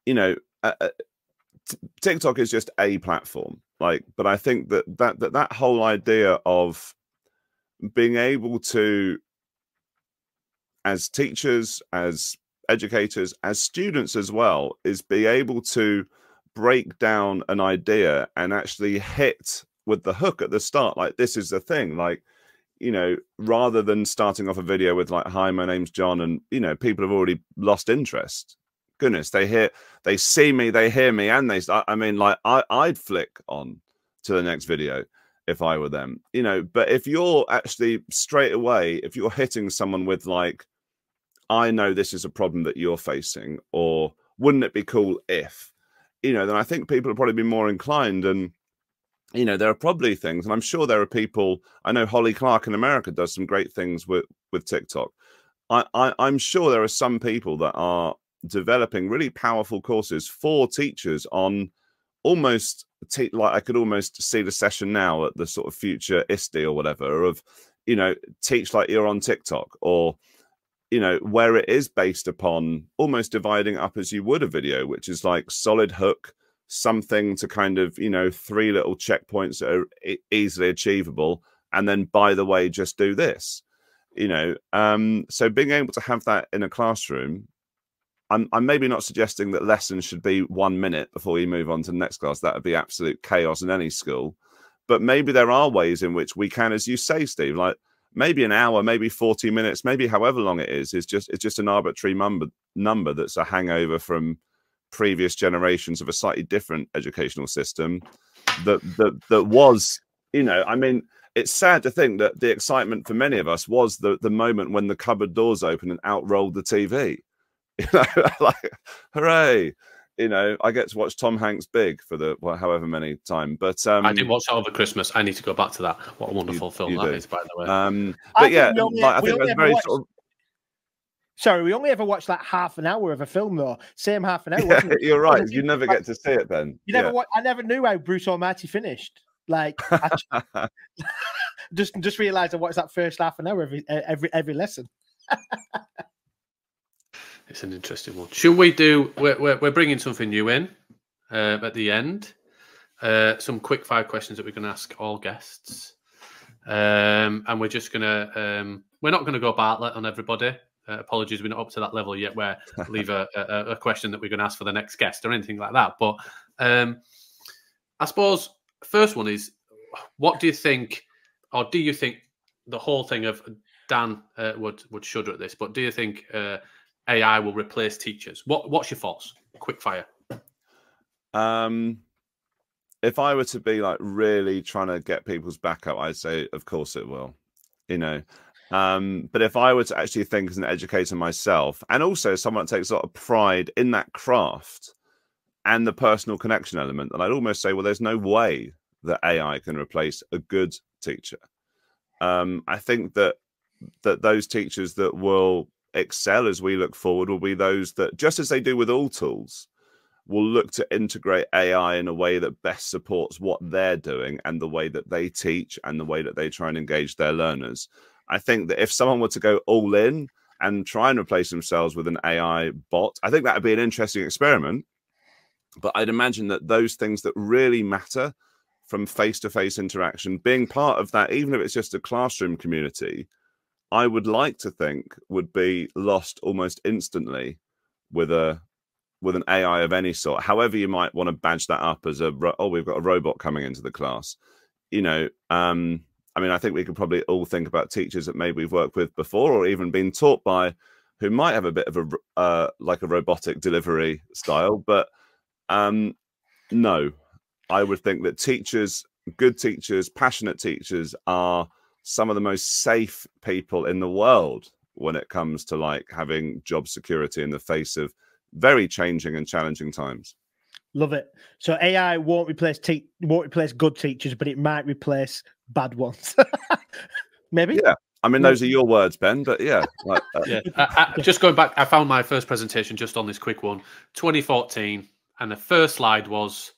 you know uh, uh tiktok is just a platform like but i think that that that, that whole idea of being able to as teachers as educators as students as well is be able to break down an idea and actually hit with the hook at the start like this is the thing like you know, rather than starting off a video with like, "Hi, my name's Jon," and you know, people have already lost interest. Goodness, they hear, they see me, they hear me, and they. I mean, like, I, I'd flick on to the next video if I were them, you know. But if you're actually straight away, if you're hitting someone with like, "I know this is a problem that you're facing," or "Wouldn't it be cool if," you know, then I think people will probably be more inclined and you know, there are probably things, and I'm sure there are people. I know Holly Clark in America does some great things with with TikTok. I, I I'm sure there are some people that are developing really powerful courses for teachers on almost te- like I could almost see the session now at the sort of future ISTE or whatever of you know teach like you're on TikTok or you know where it is based upon almost dividing up as you would a video, which is like solid hook something to kind of you know three little checkpoints that are easily achievable and then by the way just do this you know? Um so being able to have that in a classroom I'm, I'm maybe not suggesting that lessons should be one minute before you move on to the next class. That would be absolute chaos in any school. But maybe there are ways in which we can as you say steve like maybe an hour maybe 40 minutes maybe however long it is is just it's just an arbitrary number number that's a hangover from previous generations of a slightly different educational system that that that was you know i mean it's sad to think that the excitement for many of us was the the moment when the cupboard doors opened and out rolled the tv you know like hooray! You know i get to watch tom hanks big for the well, however many time but um i did watch that over christmas. I need to go back to that. What a wonderful you, film you that do. is, by the way. Um but I yeah like, i think that's very sort of Sorry, we only ever watched like half an hour of a film, though. Same half an hour. Yeah, you're right. You never get to see it then. You never. Yeah. I never knew how Bruce Almighty finished. Like, just just realised I watched that first half an hour every every every lesson. it's an interesting one. Should we do? We're we're, we're bringing something new in uh, at the end. Uh, some quick five questions that we're going to ask all guests, um, and we're just going to. Um, we're not going to go Bartlett on everybody. Uh, apologies, we're not up to that level yet where leave a, a, a, question that we're going to ask for the next guest or anything like that. But um, I suppose first one is, what do you think, or do you think the whole thing of Dan uh, would would shudder at this, but do you think uh, AI will replace teachers? What What's your thoughts? Quick fire. Um, if I were to be like really trying to get people's back up, I'd say, of course it will. You know, um, but if I were to actually think as an educator myself, and also someone that takes a lot of pride in that craft, and the personal connection element. And I'd almost say, well, there's no way that AI can replace a good teacher. Um, I think that that those teachers that will excel as we look forward will be those that, just as they do with all tools, will look to integrate AI in a way that best supports what they're doing and the way that they teach and the way that they try and engage their learners. I think that if someone were to go all in and try and replace themselves with an AI bot, I think that would be an interesting experiment. But I'd imagine that those things that really matter from face to face interaction, being part of that, even if it's just a classroom community, I would like to think would be lost almost instantly with a with an AI of any sort. However, you might want to badge that up as a oh, we've got a robot coming into the class. You know, um, I mean, I think we could probably all think about teachers that maybe we've worked with before or even been taught by who might have a bit of a uh, like a robotic delivery style, but um, no, I would think that teachers, good teachers, passionate teachers, are some of the most safe people in the world when it comes to like having job security in the face of very changing and challenging times. Love it. So AI won't replace te- won't replace good teachers, but it might replace bad ones. Maybe. Yeah. I mean, those are your words, Ben. But yeah, like, uh, yeah. I, I, just going back, I found my first presentation just on this quick one, 2014, and the first slide was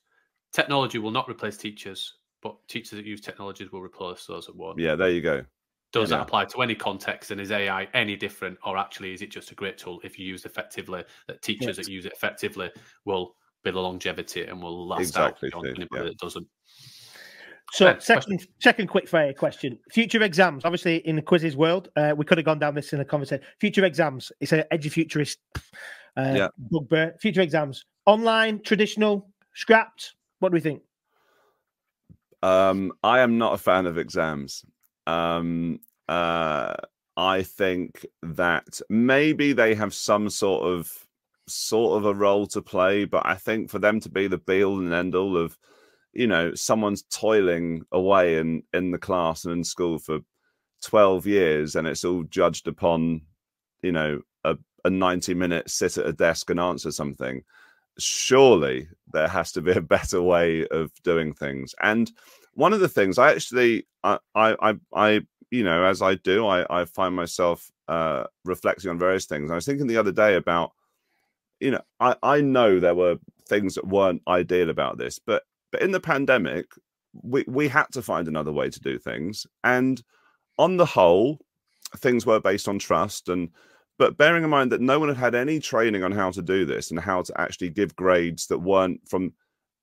technology will not replace teachers, but teachers that use technologies will replace those that won't. Yeah, there you go. Does yeah. that apply to any context? And is AI any different, or actually is it just a great tool if you use effectively? That teachers yes. that use it effectively will be the longevity and will last exactly out beyond anybody yeah. that doesn't. So, uh, second, question. second quick fire question: future exams. Obviously, in the Quizizz world, uh, we could have gone down this in a conversation. Future exams. It's an Edufuturist uh, yeah. bugbear. Future exams: online, traditional, scrapped. What do we think? Um, I am not a fan of exams. Um, uh, I think that maybe they have some sort of sort of a role to play, but I think for them to be the be all and end all of, you know, someone's toiling away in in the class and in school for twelve years, and it's all judged upon, you know, a, a ninety minute sit at a desk and answer something. Surely there has to be a better way of doing things. And one of the things I actually, I, I, I, you know, as I do, I, I find myself uh, reflecting on various things. I was thinking the other day about you know, I, I know there were things that weren't ideal about this, but but in the pandemic, we, we had to find another way to do things. And on the whole, things were based on trust. And but bearing in mind that no one had had any training on how to do this and how to actually give grades that weren't from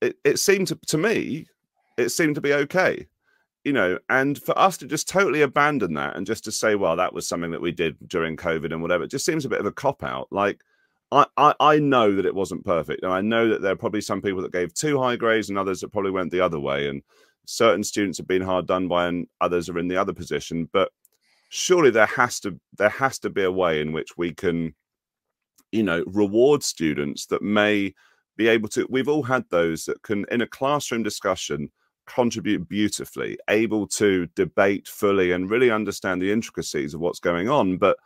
it, it seemed to, to me it seemed to be okay you know. And for us to just totally abandon that and just to say well that was something that we did during covid and whatever it just seems a bit of a cop out like I, I, know that it wasn't perfect, and I know that there are probably some people that gave too high grades and others that probably went the other way. And certain students have been hard done by, and others are in the other position. But surely there has to there has to be a way in which we can, you know, reward students that may be able to. We've all had those that can, in a classroom discussion, contribute beautifully, able to debate fully and really understand the intricacies of what's going on. But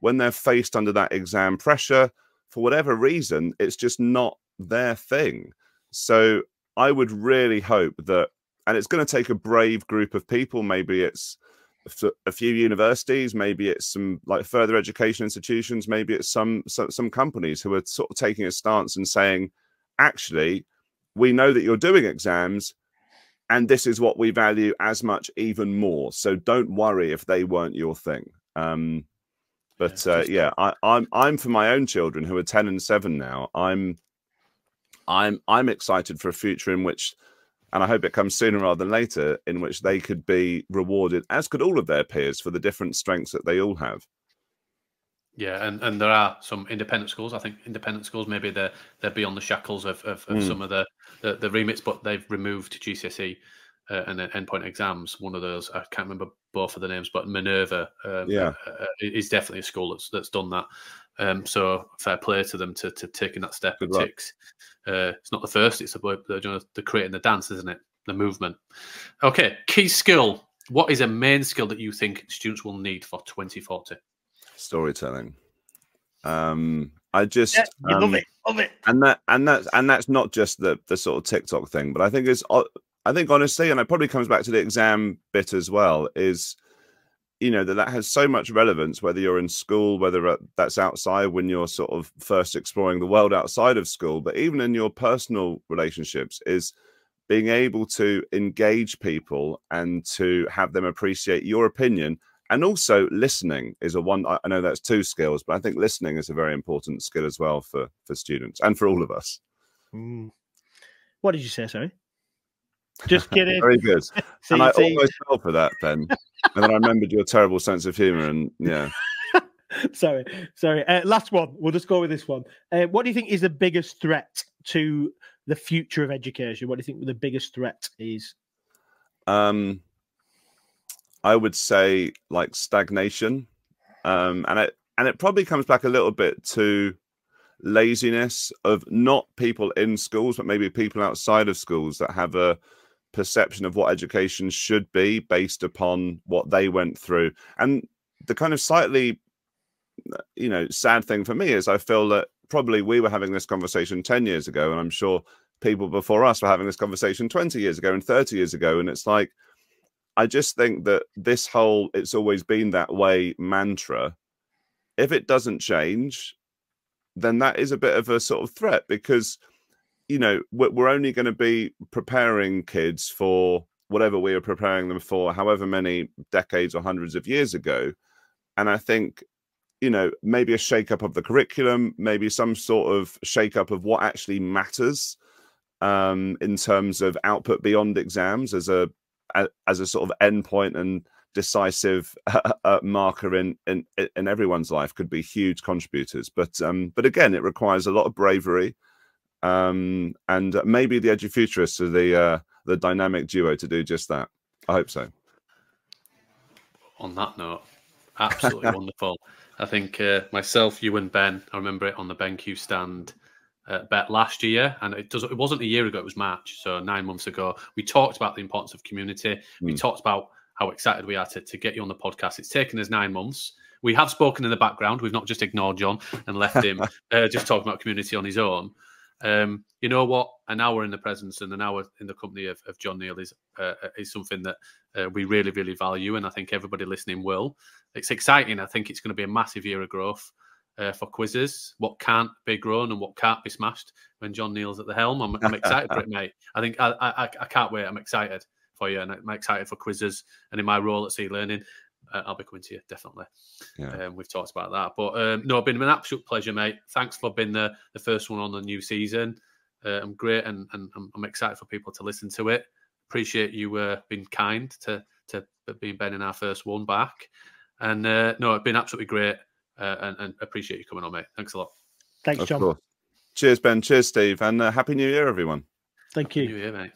when they're faced under that exam pressure for whatever reason, it's just not their thing. So I would really hope that, and it's going to take a brave group of people. Maybe it's a few universities, maybe it's some like further education institutions, maybe it's some some, some companies who are sort of taking a stance and saying, actually, we know that you're doing exams, and this is what we value as much, even more. So don't worry if they weren't your thing. Um, but uh, yeah, I, I'm I'm for my own children who are ten and seven now. I'm I'm I'm excited for a future in which, and I hope it comes sooner rather than later, in which they could be rewarded, as could all of their peers, for the different strengths that they all have. Yeah, and, and there are some independent schools. I think independent schools maybe they're they're beyond the shackles of, of, of mm. some of the, the, the remits, but they've removed GCSE uh, and then endpoint exams. One of those I can't remember both of the names, but Minerva um, yeah. Uh, uh, is definitely a school that's that's done that. Um, so fair play to them to, to taking that step Good and ticks. Uh, it's not the first; it's about the they're, they're creating the dance, isn't it? The movement. Okay, key skill. What is a main skill that you think students will need for 2040? Storytelling. Um, I just Yeah, you love um, it, love it. and that and that's and that's not just the the sort of TikTok thing, but I think it's I think honestly, and it probably comes back to the exam bit as well. Is you know that that has so much relevance whether you're in school, whether uh, that's outside when you're sort of first exploring the world outside of school, but even in your personal relationships, is being able to engage people and to have them appreciate your opinion and also listening is a one i know that's two skills but i think listening is a very important skill as well for for students and for all of us Mm. What did you say? Sorry. Just kidding. very good and i almost fell for that ben and then i remembered your terrible sense of humor and yeah sorry, sorry. Uh, last one. We'll just go with this one. Uh, what do you think is the biggest threat to the future of education? What do you think the biggest threat is? um i would say like stagnation um and it and it probably comes back a little bit to laziness of not people in schools but maybe people outside of schools that have a perception of what education should be based upon what they went through. And the kind of slightly you know sad thing for me is i feel that probably we were having this conversation 10 years ago and i'm sure people before us were having this conversation 20 years ago and 30 years ago. And it's like i just think that this whole it's always been that way mantra if it doesn't change then that is a bit of a sort of threat because you know we're, only going to be preparing kids for whatever we are preparing them for however many decades or hundreds of years ago. And i think you know maybe a shake up of the curriculum maybe some sort of shake up of what actually matters um in terms of output beyond exams as a as a sort of endpoint and decisive uh, marker in, in in everyone's life could be huge contributors. But um but again it requires a lot of bravery um and maybe the Edufuturists are the uh the dynamic duo to do just that i hope so on that note, absolutely wonderful. I think uh, myself, you, and Ben. I remember it on the BenQ stand uh, Bett last year, and it does. It wasn't a year ago; it was March, so nine months ago. We talked about the importance of community. We Mm. talked about how excited we are to, to get you on the podcast. It's taken us nine months. We have spoken in the background. We've not just ignored Jon and left him uh, just talking about community on his own. Um, you know what? An hour in the presence and an hour in the company of, of Jon Neale is uh, is something that uh, we really, really value, and I think everybody listening will. It's exciting. I think it's going to be a massive year of growth uh, for Quizizz. What can't be grown and what can't be smashed when Jon Neale's at the helm. I'm, I'm excited for it, mate. I think I, I I can't wait. I'm excited for you, and I'm excited for Quizizz. And in my role at Sea Learning, uh, I'll be coming to you definitely. Yeah. Um, we've talked about that, but um, no, it's been an absolute pleasure, mate. Thanks for being the the first one on the new season. Uh, I'm great, and, and I'm, I'm excited for people to listen to it. Appreciate you uh, being kind to to being Ben in our first one back, and uh, no, it's been absolutely great, uh, and, and appreciate you coming on, mate. Thanks a lot. Thanks, of Jon. course cheers ben cheers steve and uh, happy new year everyone Thank Happy you. New Year, mate.